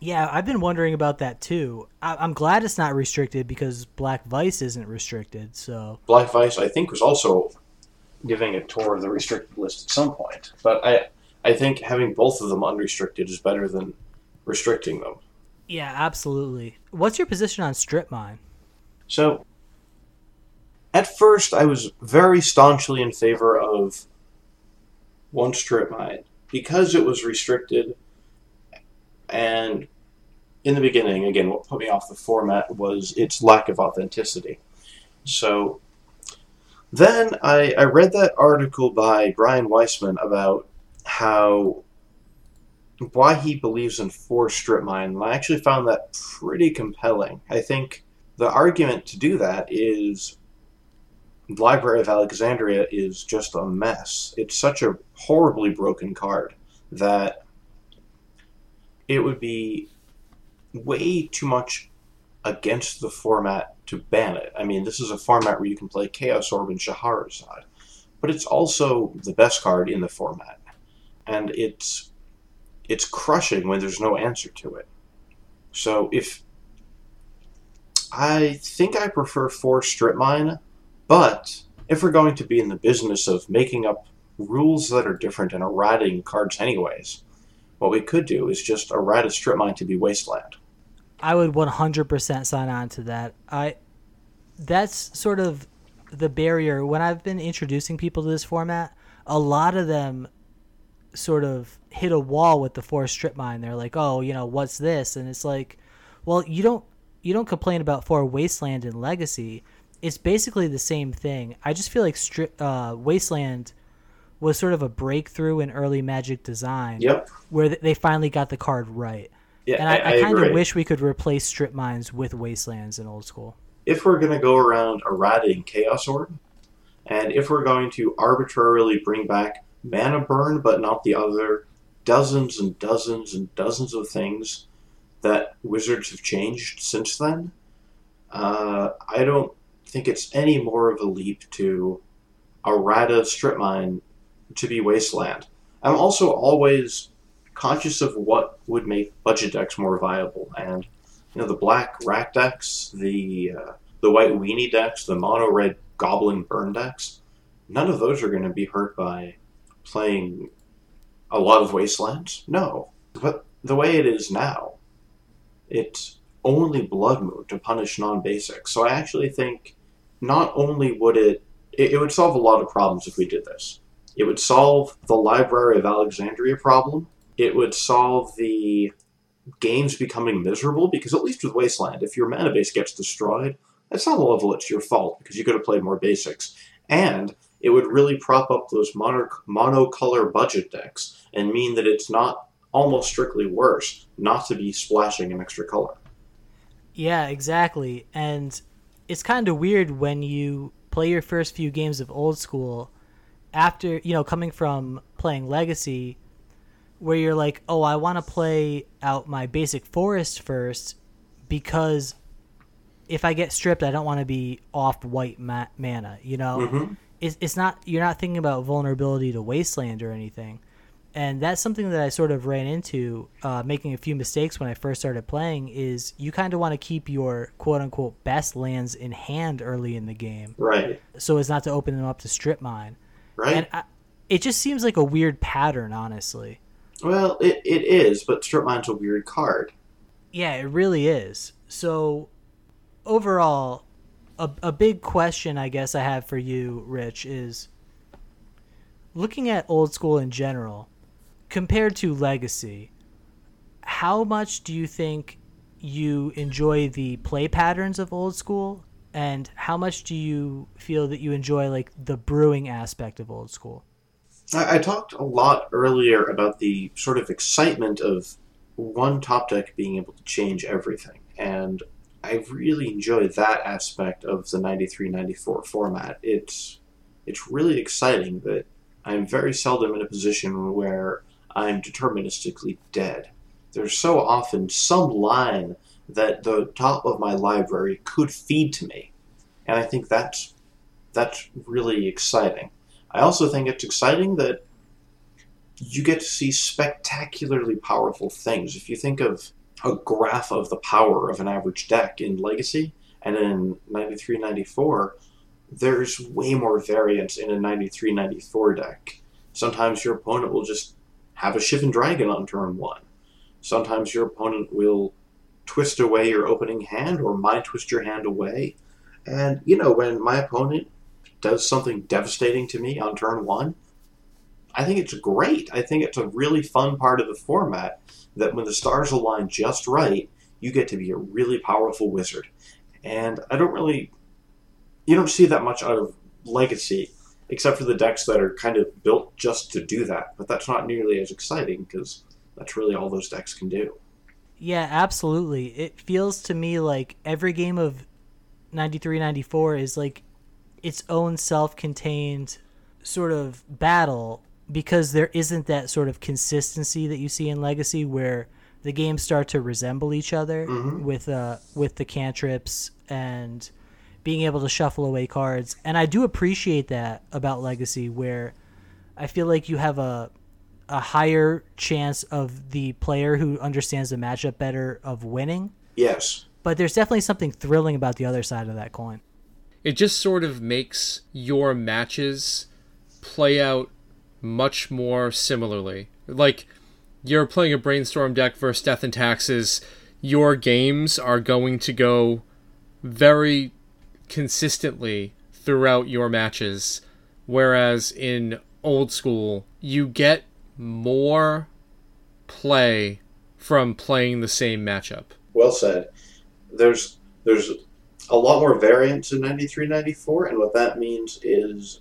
Yeah, I've been wondering about that too. I- I'm glad it's not restricted because Black Vice isn't restricted. So Black Vice, I think, was also giving a tour of the restricted list at some point. But I I think having both of them unrestricted is better than restricting them. yeah, absolutely. What's your position on Strip Mine? So, at first, I was very staunchly in favor of one strip mine because it was restricted. And in the beginning, again, what put me off the format was its lack of authenticity. So, then I, I read that article by Brian Weissman about how why he believes in four strip mine, and I actually found that pretty compelling. I think the argument to do that is Library of Alexandria is just a mess. It's such a horribly broken card that it would be way too much against the format to ban it. I mean, this is a format where you can play Chaos Orb and Shahrazad, but it's also the best card in the format, and it's it's crushing when there's no answer to it. So if I think I prefer four strip mine, but if we're going to be in the business of making up rules that are different and errating cards anyways, what we could do is just errata strip mine to be wasteland. I would 100% sign on to that. I that's sort of the barrier when I've been introducing people to this format. A lot of them sort of hit a wall with the forest strip mine. They're like, "Oh, you know, what's this?" And it's like, well, you don't you don't complain about for wasteland and legacy. It's basically the same thing. I just feel like strip uh, wasteland was sort of a breakthrough in early Magic design. Yep. Where they finally got the card right. Yeah, And I, I, kind of wish we could replace strip mines with wastelands in old school. if we're going to go around and chaos orb, and if we're going to arbitrarily bring back mana burn, but not the other dozens and dozens and dozens of things that wizards have changed since then, uh, I don't think it's any more of a leap to a errata strip mine to be wasteland. I'm also always conscious of what would make budget decks more viable, and you know the black rack decks, the uh, the white weenie decks, the mono red goblin burn decks. None of those are going to be hurt by playing a lot of wastelands. No, but the way it is now, it's only blood moon to punish non-basics. So I actually think not only would it, it it would solve a lot of problems if we did this. It would solve the Library of Alexandria problem. It would solve the games becoming miserable because at least with Wasteland, if your mana base gets destroyed, that's not a level it's your fault because you could have played more basics. And it would really prop up those mono- monocolor budget decks and mean that it's not almost strictly worse not to be splashing an extra color. Yeah, exactly. And it's kind of weird when you play your first few games of old school after, you know, coming from playing Legacy, where you're like, oh, I want to play out my basic forest first because if I get stripped, I don't want to be off white ma- mana, you know? Mhm. It's, it's not, you're not thinking about vulnerability to Wasteland or anything. And that's something that I sort of ran into, uh, making a few mistakes when I first started playing. Is you kind of want to keep your quote unquote best lands in hand early in the game, Right. so as not to open them up to strip mine. Right? And I, it just seems like a weird pattern, honestly. well, it, it is, but Strip Mine's a weird card. Yeah, it really is. So, overall, a, a big question I guess I have for you, Rich, is looking at old school in general, compared to legacy, how much do you think you enjoy the play patterns of old school? And how much do you feel that you enjoy like the brewing aspect of old school? I, I talked a lot earlier about the sort of excitement of one top deck being able to change everything, and I really enjoy that aspect of the 93-94 format. It's it's really exciting that I'm very seldom in a position where I'm deterministically dead. There's so often some line that the top of my library could feed to me, and I think that's that's really exciting. I also think it's exciting that you get to see spectacularly powerful things. If you think of a graph of the power of an average deck in Legacy and in 93 94, there's way more variance in a 93 94 deck. Sometimes your opponent will just have a Shivan Dragon on turn one. Sometimes your opponent will twist away your opening hand or mind twist your hand away. And, you know, when my opponent does something devastating to me on turn one, I think it's great. I think it's a really fun part of the format that when the stars align just right, you get to be a really powerful wizard. And I don't really, you don't see that much out of Legacy, except for the decks that are kind of built just to do that. But that's not nearly as exciting because that's really all those decks can do. Yeah, absolutely. It feels to me like every game of 93 94 is like its own self contained sort of battle because there isn't that sort of consistency that you see in Legacy where the games start to resemble each other Mhm. with uh with the cantrips and being able to shuffle away cards. And I do appreciate that about Legacy where I feel like you have a a higher chance of the player who understands the matchup better of winning. Yes. But there's definitely something thrilling about the other side of that coin. It just sort of makes your matches play out much more similarly. Like you're playing a brainstorm deck versus Death and Taxes, your games are going to go very consistently throughout your matches. Whereas in old school, you get more play from playing the same matchup. Well said. There's there's a lot more variance in 93 94 and what that means is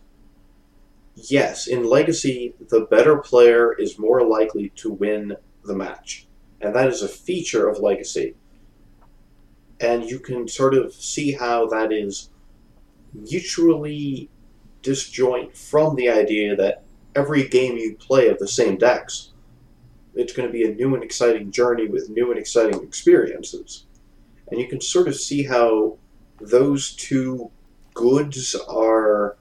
yes, in legacy the better player is more likely to win the match. And that is a feature of legacy. And you can sort of see how that is mutually disjoint from the idea that every game you play of the same decks, it's going to be a new and exciting journey with new and exciting experiences. And you can sort of see how those two goods are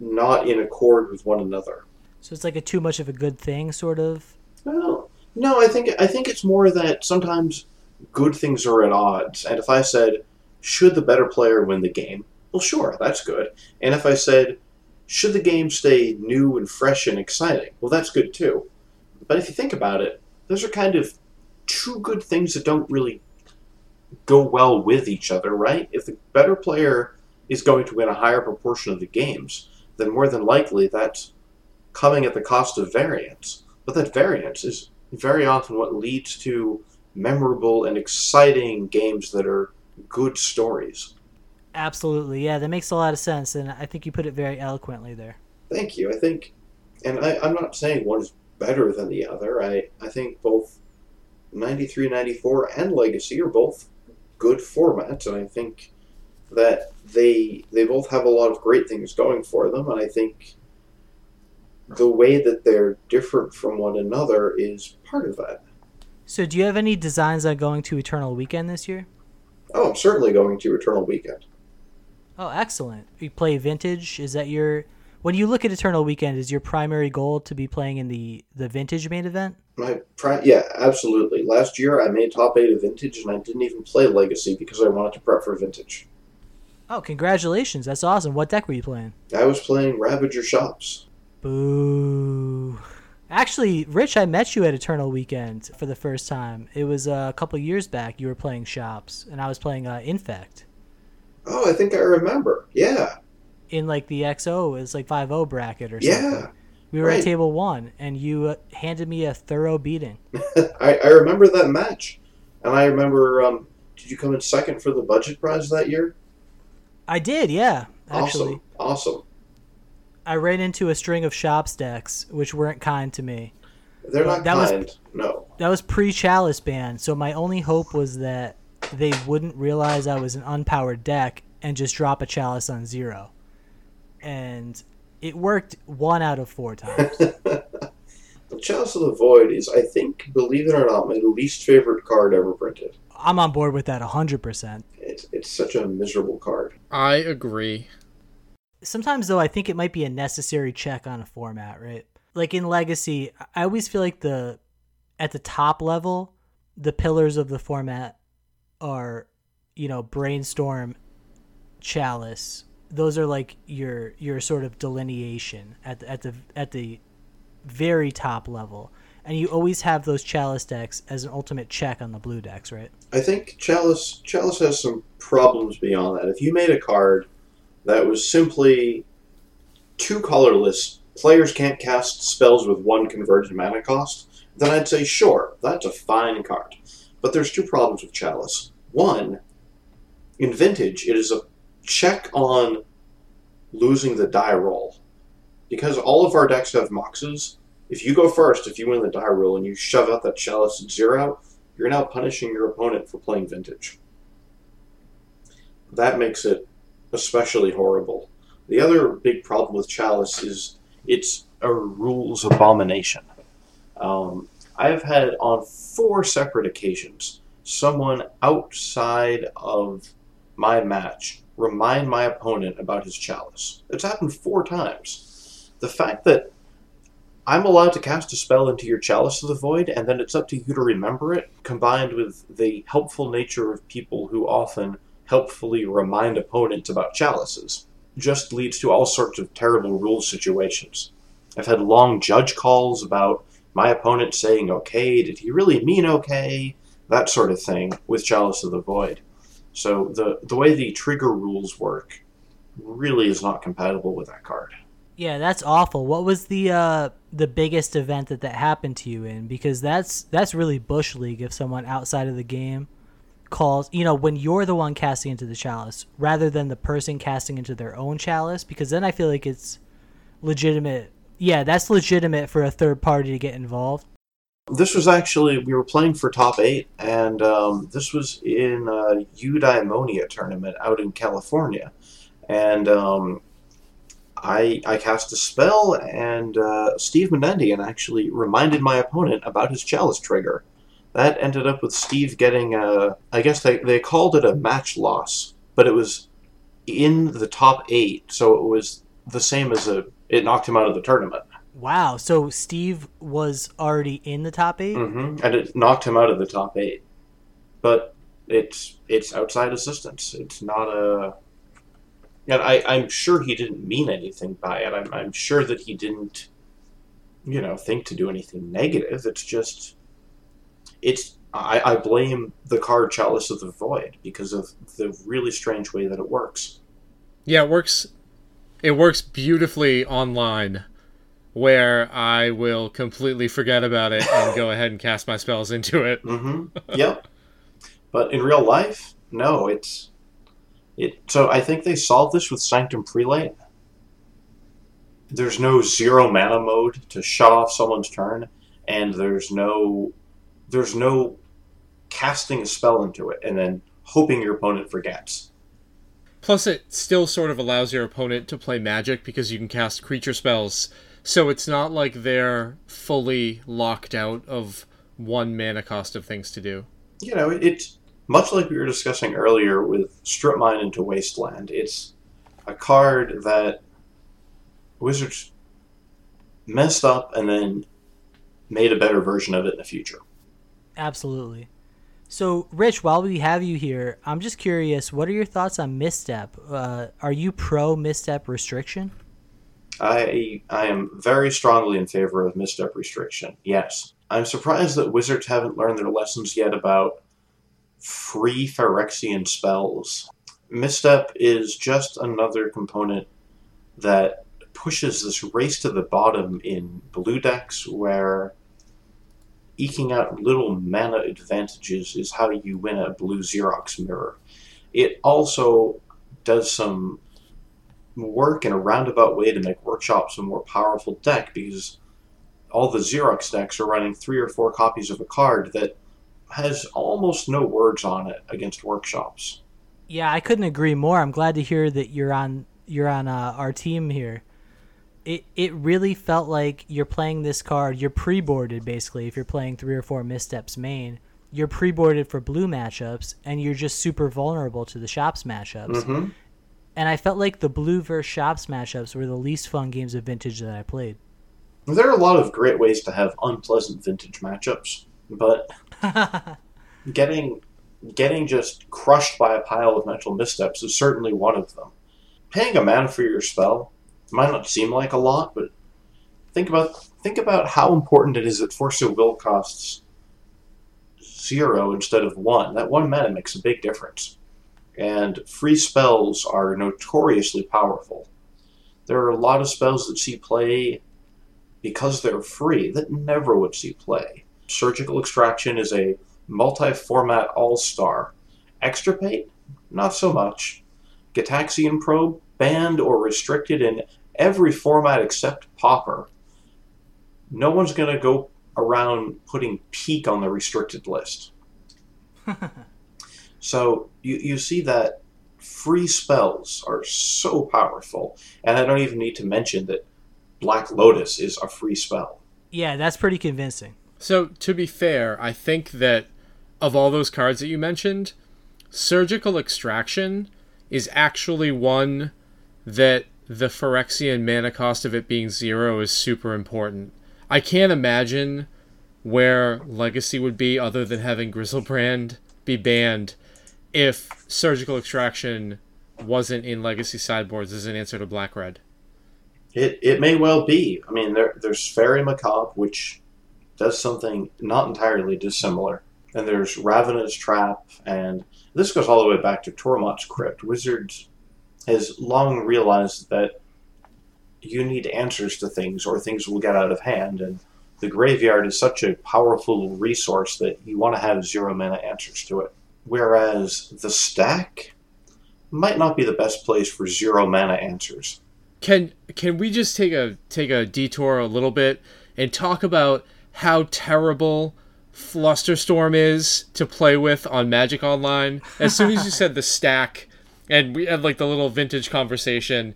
not in accord with one another. So it's like a too much of a good thing, sort of. Well, no, I think I think it's more that sometimes good things are at odds. And if I said, should the better player win the game? Well, sure, that's good. And if I said, should the game stay new and fresh and exciting? Well, that's good too. But if you think about it, those are kind of two good things that don't really go well with each other, right? If the better player is going to win a higher proportion of the games, then more than likely that's coming at the cost of variance. But that variance is very often what leads to memorable and exciting games that are good stories. Absolutely, yeah, that makes a lot of sense, and I think you put it very eloquently there. Thank you. I think, and I, I'm not saying one is better than the other. I, I think both 93, 94, and Legacy are both good formats, and I think that they they both have a lot of great things going for them, and I think the way that they're different from one another is part of that. So, do you have any designs on going to Eternal Weekend this year? Oh, I'm certainly going to Eternal Weekend. Oh, excellent. You play Vintage. Is that your when you look at Eternal Weekend? Is your primary goal to be playing in the the Vintage main event? My pri- yeah, absolutely. Last year I made top eight of Vintage, and I didn't even play Legacy because I wanted to prep for Vintage. Oh, congratulations! That's awesome. What deck were you playing? I was playing Ravager Shops. Boo. Actually, Rich, I met you at Eternal Weekend for the first time. It was uh, a couple years back. You were playing Shops, and I was playing uh, Infect. Oh, I think I remember. Yeah. In like the XO, it was like 5 bracket or something. Yeah. We were right. at table one, and you uh, handed me a thorough beating. I, I remember that match, and I remember. Um, did you come in second for the budget prize that year? I did, yeah. Actually, Awesome. Awesome. I ran into a string of shops decks which weren't kind to me. They're Well, not that was- kind. No. That was pre Chalice ban, so my only hope was that they wouldn't realize I was an unpowered deck and just drop a Chalice on zero. And it worked one out of four times. The Chalice of the Void is, I think, believe it or not, my least favorite card ever printed. I'm on board with that 100%. It's, it's such a miserable card. I agree. Sometimes, though, I think it might be a necessary check on a format, right? Like in Legacy, I always feel like the at the top level, the pillars of the format are, you know, brainstorm, chalice. Those are like your your sort of delineation at the, at the at the very top level, and you always have those chalice decks as an ultimate check on the blue decks, right? I think Chalice Chalice has some problems beyond that. If you made a card that was simply two colorless, players can't cast spells with one converted mana cost, then I'd say sure, that's a fine card. But there's two problems with Chalice. One, in Vintage, it is a check on losing the die roll. Because all of our decks have moxes, if you go first, if you win the die roll and you shove out that Chalice at zero, you're now punishing your opponent for playing vintage. That makes it especially horrible. The other big problem with Chalice is it's a rules abomination. Um, I have had on four separate occasions someone outside of my match remind my opponent about his Chalice. It's happened four times. The fact that I'm allowed to cast a spell into your Chalice of the Void, and then it's up to you to remember it, combined with the helpful nature of people who often helpfully remind opponents about chalices, just leads to all sorts of terrible rule situations. I've had long judge calls about my opponent saying okay, did he really mean okay? That sort of thing with Chalice of the Void. So the, the way the trigger rules work really is not compatible with that card. Yeah, that's awful. What was the uh the biggest event that that happened to you in? Because that's that's really bush league if someone outside of the game calls, you know, when you're the one casting into the chalice rather than the person casting into their own chalice because then I feel like it's legitimate. Yeah, that's legitimate for a third party to get involved. This was actually we were playing for top eight, and um, this was in a eudaimonia tournament out in California, and um, I I cast a spell, and uh, Steve Menendian actually reminded my opponent about his chalice trigger. That ended up with Steve getting a I guess they they called it a match loss, but it was in the top eight, so it was the same as a it knocked him out of the tournament. Wow. So Steve was already in the top 8 hmm and it knocked him out of the top eight. But it's it's outside assistance. It's not a. And I I'm sure he didn't mean anything by it. I'm I'm sure that he didn't, you know, think to do anything negative. It's just, it's I I blame the card Chalice of the Void because of the really strange way that it works. Yeah, it works. It works beautifully online, where I will completely forget about it and go ahead and cast my spells into it. Mm-hmm. yep. But in real life, no, it's it. So I think they solved this with Sanctum Prelate. There's no zero mana mode to shut off someone's turn, and there's no there's no casting a spell into it and then hoping your opponent forgets. Plus, it still sort of allows your opponent to play magic because you can cast creature spells. So it's not like they're fully locked out of one mana cost of things to do. You know, it's much like we were discussing earlier with Strip Mine into Wasteland. It's a card that Wizards messed up and then made a better version of it in the future. Absolutely. So, Rich, while we have you here, I'm just curious, what are your thoughts on misstep? Uh, are you pro misstep restriction? I I am very strongly in favor of misstep restriction. Yes. I'm surprised that Wizards haven't learned their lessons yet about free Phyrexian spells. Misstep is just another component that pushes this race to the bottom in blue decks where eking out little mana advantages is how you win a blue Xerox mirror. It also does some work in a roundabout way to make workshops a more powerful deck because all the Xerox decks are running three or four copies of a card that has almost no words on it against workshops. Yeah, I couldn't agree more. I'm glad to hear that you're on you're on uh, our team here. It it really felt like you're playing this card. You're pre-boarded basically. If you're playing three or four missteps main, you're pre-boarded for blue matchups, and you're just super vulnerable to the shops matchups. Mm-hmm. And I felt like the blue versus shops matchups were the least fun games of vintage that I played. There are a lot of great ways to have unpleasant vintage matchups, but getting getting just crushed by a pile of mental missteps is certainly one of them. Paying a mana for your spell might not seem like a lot, but think about think about how important it is that Force of Will costs zero instead of one. That one mana makes a big difference. And free spells are notoriously powerful. There are a lot of spells that see play because they're free that never would see play. Surgical Extraction is a multi format all star. Extirpate? Not so much. Gitaxian Probe? Banned or restricted in every format except Pauper. No one's going to go around putting Peek on the restricted list. so you, you see that free spells are so powerful. And I don't even need to mention that Black Lotus is a free spell. Yeah, that's pretty convincing. So, to be fair, I think that of all those cards that you mentioned, Surgical Extraction is actually one that the Phyrexian mana cost of it being zero is super important. I can't imagine where Legacy would be other than having Griselbrand be banned if Surgical Extraction wasn't in Legacy sideboards as an answer to Black Red. It, it may well be. I mean, there, there's Faerie Macabre, which does something not entirely dissimilar. And there's Ravenous Trap, and this goes all the way back to Tormod's Crypt. Wizards has long realized that you need answers to things or things will get out of hand. And the graveyard is such a powerful resource that you want to have zero mana answers to it. Whereas the stack might not be the best place for zero mana answers. Can can we just take a take a detour a little bit and talk about how terrible Flusterstorm is to play with on Magic Online? As soon as you said the stack and we had like the little vintage conversation,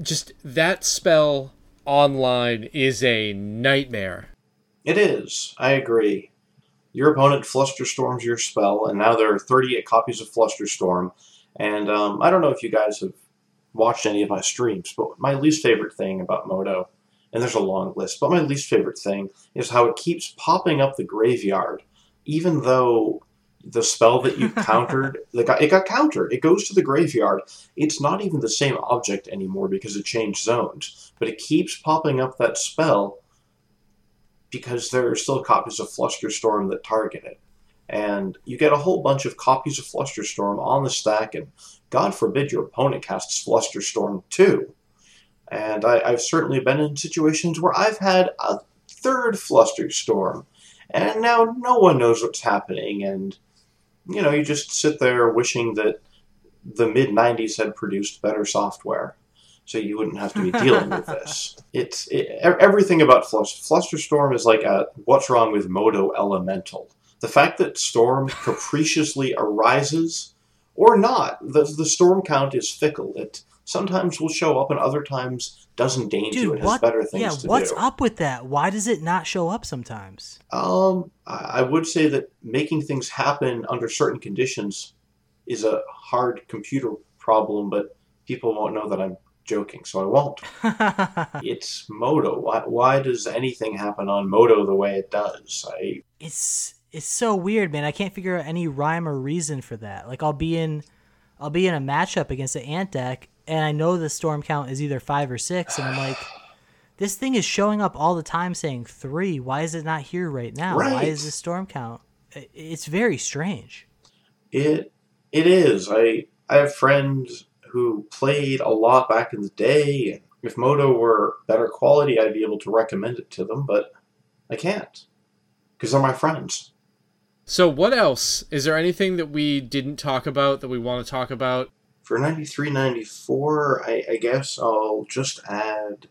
just that spell online is a nightmare. It is. I agree. Your opponent flusterstorms your spell, and now there are 38 copies of Flusterstorm. And um, I don't know if you guys have watched any of my streams, but my least favorite thing about MODO, and there's a long list, but my least favorite thing is how it keeps popping up the graveyard, even though the spell that you countered, it got, it got countered. It goes to the graveyard. It's not even the same object anymore because it changed zones, but it keeps popping up that spell because there are still copies of Flusterstorm that target it. And you get a whole bunch of copies of Flusterstorm on the stack, and God forbid your opponent casts Flusterstorm too. And I, have certainly been in situations where I've had a third Flusterstorm, and now no one knows what's happening, and you know, you just sit there wishing that the mid 90s had produced better software so you wouldn't have to be dealing with this. It's it, everything about Flusterstorm is like a what's wrong with Moto Elemental. The fact that Storm capriciously arises or not, the, the storm count is fickle. It sometimes will show up and other times doesn't deign Dude, to and what, has better things yeah, to do. Yeah, what's up with that? Why does it not show up sometimes? Um, I would say that making things happen under certain conditions is a hard computer problem, but people won't know that I'm joking, so I won't. it's MODO. Why, why does anything happen on MODO the way it does? I it's it's so weird, man. I can't figure out any rhyme or reason for that. Like I'll be in I'll be in a matchup against an ant deck and I know the storm count is either five or six, and I'm like, this thing is showing up all the time saying three. Why is it not here right now? Right. Why is this storm count? It's very strange. It it is. I I have friends who played a lot back in the day. and If MODO were better quality, I'd be able to recommend it to them, but I can't because they're my friends. So, what else? Is there anything that we didn't talk about that we want to talk about? For 93 94, I, I guess I'll just add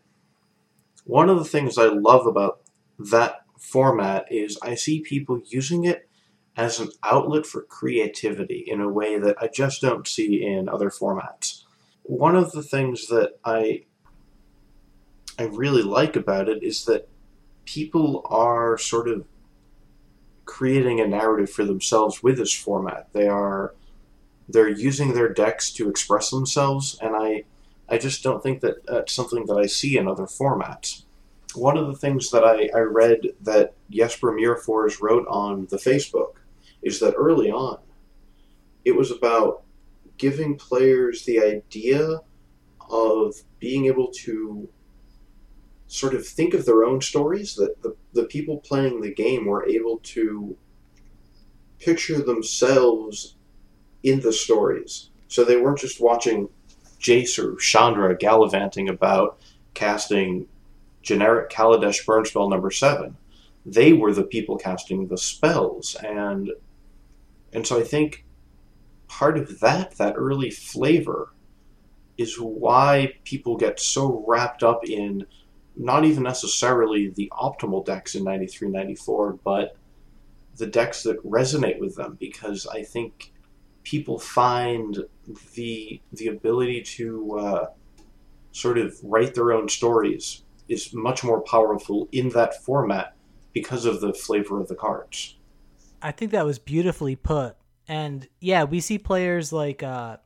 one of the things I love about that format is I see people using it as an outlet for creativity in a way that I just don't see in other formats. One of the things that I I really like about it is that people are sort of creating a narrative for themselves with this format. They are they're using their decks to express themselves, and I I just don't think that that's something that I see in other formats. One of the things that I, I read that Jesper Myrfors wrote on the Facebook is that early on, it was about giving players the idea of being able to sort of think of their own stories, that the, the people playing the game were able to picture themselves in the stories. So they weren't just watching Jace or Chandra gallivanting about casting generic Kaladesh burn spell number seven. They were the people casting the spells, and and so I think part of that, that early flavor, is why people get so wrapped up in not even necessarily the optimal decks in 93 94, but the decks that resonate with them because I think people find the the ability to uh, sort of write their own stories is much more powerful in that format because of the flavor of the cards. I think that was beautifully put. And yeah, we see players like uh,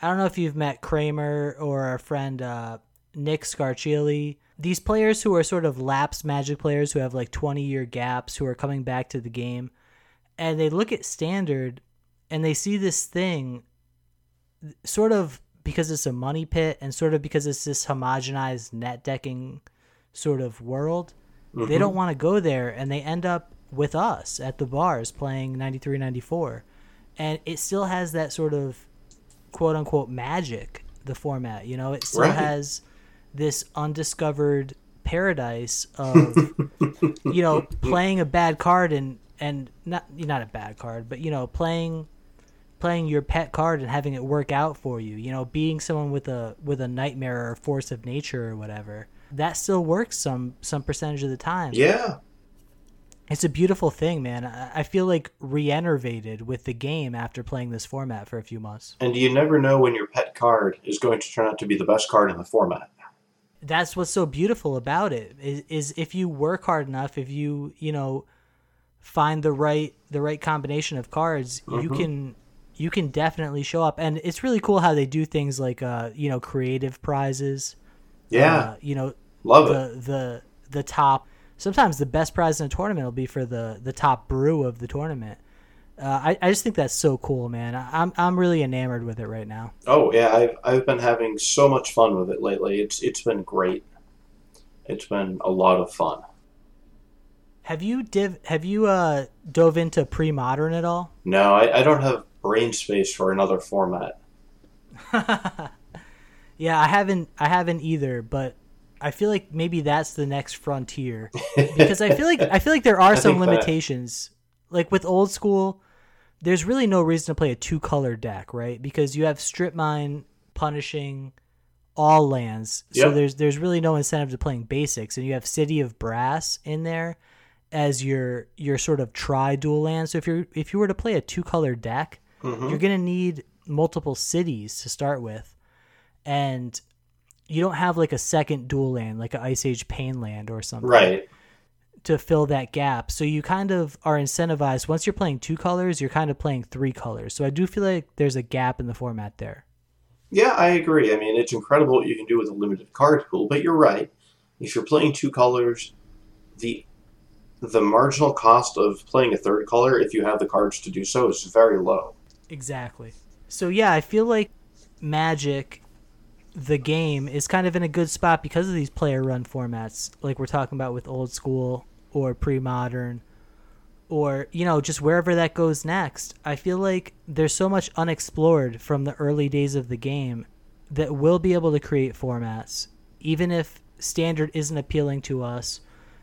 I don't know if you've met Kramer or our friend uh, Nick Scarchilli. These players who are sort of lapsed Magic players who have like 20 year gaps who are coming back to the game, and they look at Standard and they see this thing sort of because it's a money pit and sort of because it's this homogenized net decking sort of world. Mm-hmm. They don't want to go there and they end up with us at the bars playing 93 94 and it still has that sort of quote unquote magic the format you know it still right. has this undiscovered paradise of you know playing a bad card and and not not a bad card but you know playing playing your pet card and having it work out for you you know being someone with a with a nightmare or force of nature or whatever that still works some some percentage of the time Yeah. it's a beautiful thing man i, feel like re-enervated with the game after playing this format for a few months And you never know when your pet card is going to turn out to be the best card in the format. that's what's so beautiful about it is, is if you work hard enough if you you know find the right the right combination of cards you Mhm. can you can definitely show up and it's really cool how they do things like uh you know creative prizes Yeah. uh, you know love it. the the the top sometimes the best prize in a tournament will be for the the top brew of the tournament uh, I, I just think that's so cool man I, i'm i'm really enamored with it right now Oh yeah, I've I've been having so much fun with it lately. It's it's been great. It's been a lot of fun. have you div have you uh dove into pre-modern at all No, I, I don't have brain space for another format. yeah, I haven't I haven't either, but I feel like maybe that's the next frontier because I feel like I feel like there are some think that- limitations. Like with old school, there's really no reason to play a two color deck, right? Because you have strip mine punishing all lands. So Yep. there's there's really no incentive to playing basics and you have City of Brass in there as your your sort of tri dual land. So if you're if you were to play a two color deck, Mhm. you're gonna need multiple cities to start with, and you don't have like a second dual land, like an Ice Age Pain land or something, Right. to fill that gap. So you kind of are incentivized. Once you're playing two colors, you're kind of playing three colors. So I do feel like there's a gap in the format there. Yeah, I agree. I mean, it's incredible what you can do with a limited card pool, but you're right. If you're playing two colors, the the marginal cost of playing a third color, if you have the cards to do so, is very low. Exactly. So yeah, I feel like Magic, the game, is kind of in a good spot because of these player run formats, like we're talking about with old school or pre modern, or you know just wherever that goes next. I feel like there's so much unexplored from the early days of the game that we'll be able to create formats, even if standard isn't appealing to us,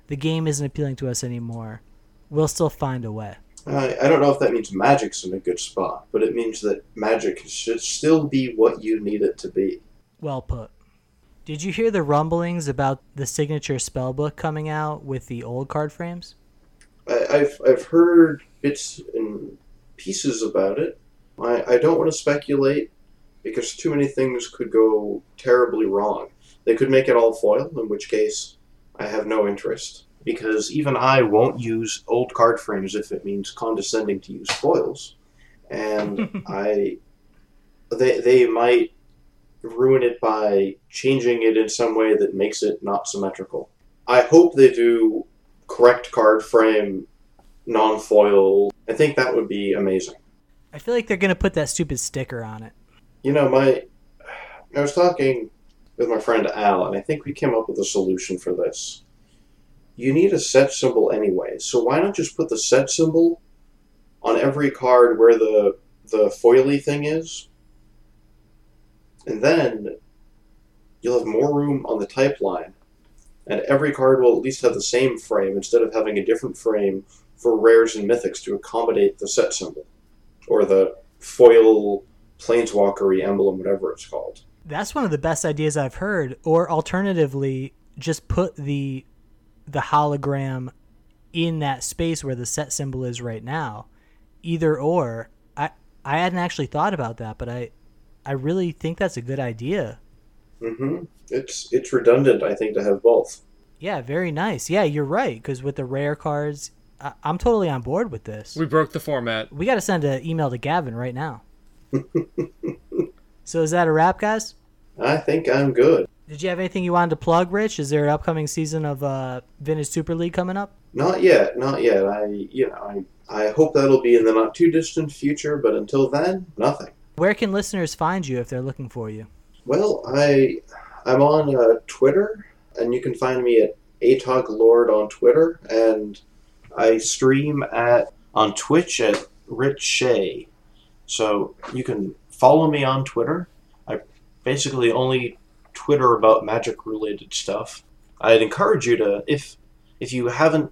the game isn't appealing to us anymore. We'll still find a way. I, I don't know if that means Magic's in a good spot, but it means that Magic should still be what you need it to be. Well put. Did you hear the rumblings about the signature spellbook coming out with the old card frames? I, I've I've heard bits and pieces about it. I, I don't want to speculate because too many things could go terribly wrong. They could make it all foil, in which case I have no interest. Because even I won't use old card frames if it means condescending to use foils. And I they they might ruin it by changing it in some way that makes it not symmetrical. I hope they do correct card frame, non foil. I think that would be amazing. I feel like they're gonna put that stupid sticker on it. You know, my I was talking with my friend Al, and I think we came up with a solution for this. You need a set symbol anyway, so why not just put the set symbol on every card where the the foily thing is? And then you'll have more room on the type line. And every card will at least have the same frame instead of having a different frame for rares and mythics to accommodate the set symbol. Or the foil planeswalkery emblem, whatever it's called. That's one of the best ideas I've heard. Or alternatively, just put the the hologram in that space where the set symbol is right now. Either or. I I hadn't actually thought about that, but I I really think that's a good idea. Mm-hmm. It's it's redundant, I think, to have both. Yeah, very nice. Yeah, you're right. Because with the rare cards, I, I'm totally on board with this. We broke the format. We got to send an email to Gavin right now. so is that a wrap, guys? I think I'm good. Did you have anything you wanted to plug, Rich? Is there an upcoming season of uh, Vintage Super League coming up? Not yet, not yet. I you know I I hope that'll be in the not too distant future, but until then, nothing. Where can listeners find you if they're looking for you? Well, I I'm on uh, Twitter, and you can find me at Atog Lord on Twitter, and I stream at on Twitch at Rich Shay. So you can follow me on Twitter. I basically only Twitter about magic related stuff. I'd encourage you to if if you haven't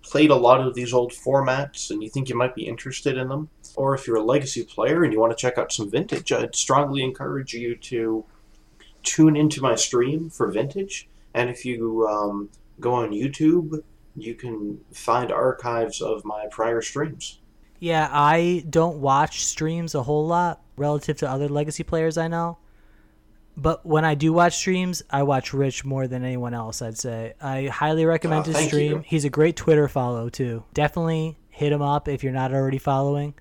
played a lot of these old formats and you think you might be interested in them, or if you're a legacy player and you want to check out some vintage, I'd strongly encourage you to tune into my stream for vintage. And if you um, go on YouTube, you can find archives of my prior streams. Yeah, I don't watch streams a whole lot relative to other legacy players I know. But when I do watch streams, I watch Rich more than anyone else, I'd say. I highly recommend Oh, his stream. you. He's a great Twitter follow, too. Definitely hit him up if you're not already following.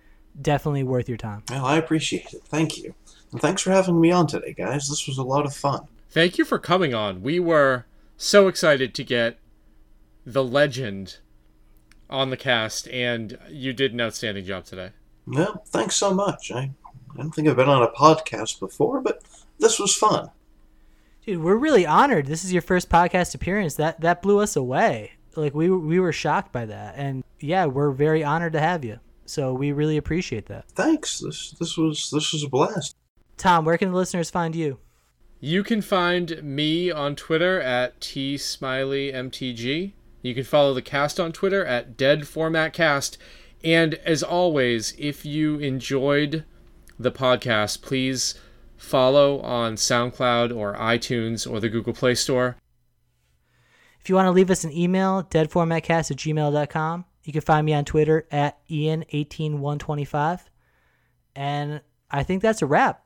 Definitely worth your time. Well, I appreciate it. Thank you. And thanks for having me on today, guys. This was a lot of fun. Thank you for coming on. We were so excited to get the legend on the cast, and you did an outstanding job today. Well, thanks so much. I, I don't think I've been on a podcast before, but this was fun. Dude, we're really honored. This is your first podcast appearance. That that blew us away. Like we we were shocked by that. And yeah, we're very honored to have you. So we really appreciate that. Thanks. This this was this was a blast. Tom, where can the listeners find you? You can find me on Twitter at tsmileymtg. You can follow the cast on Twitter at deadformatcast. And as always, if you enjoyed the podcast, please follow on SoundCloud or iTunes or the Google Play Store. If you want to leave us an email, deadformatcast at gmail.com. You can find me on Twitter at Ian18125. And I think that's a wrap.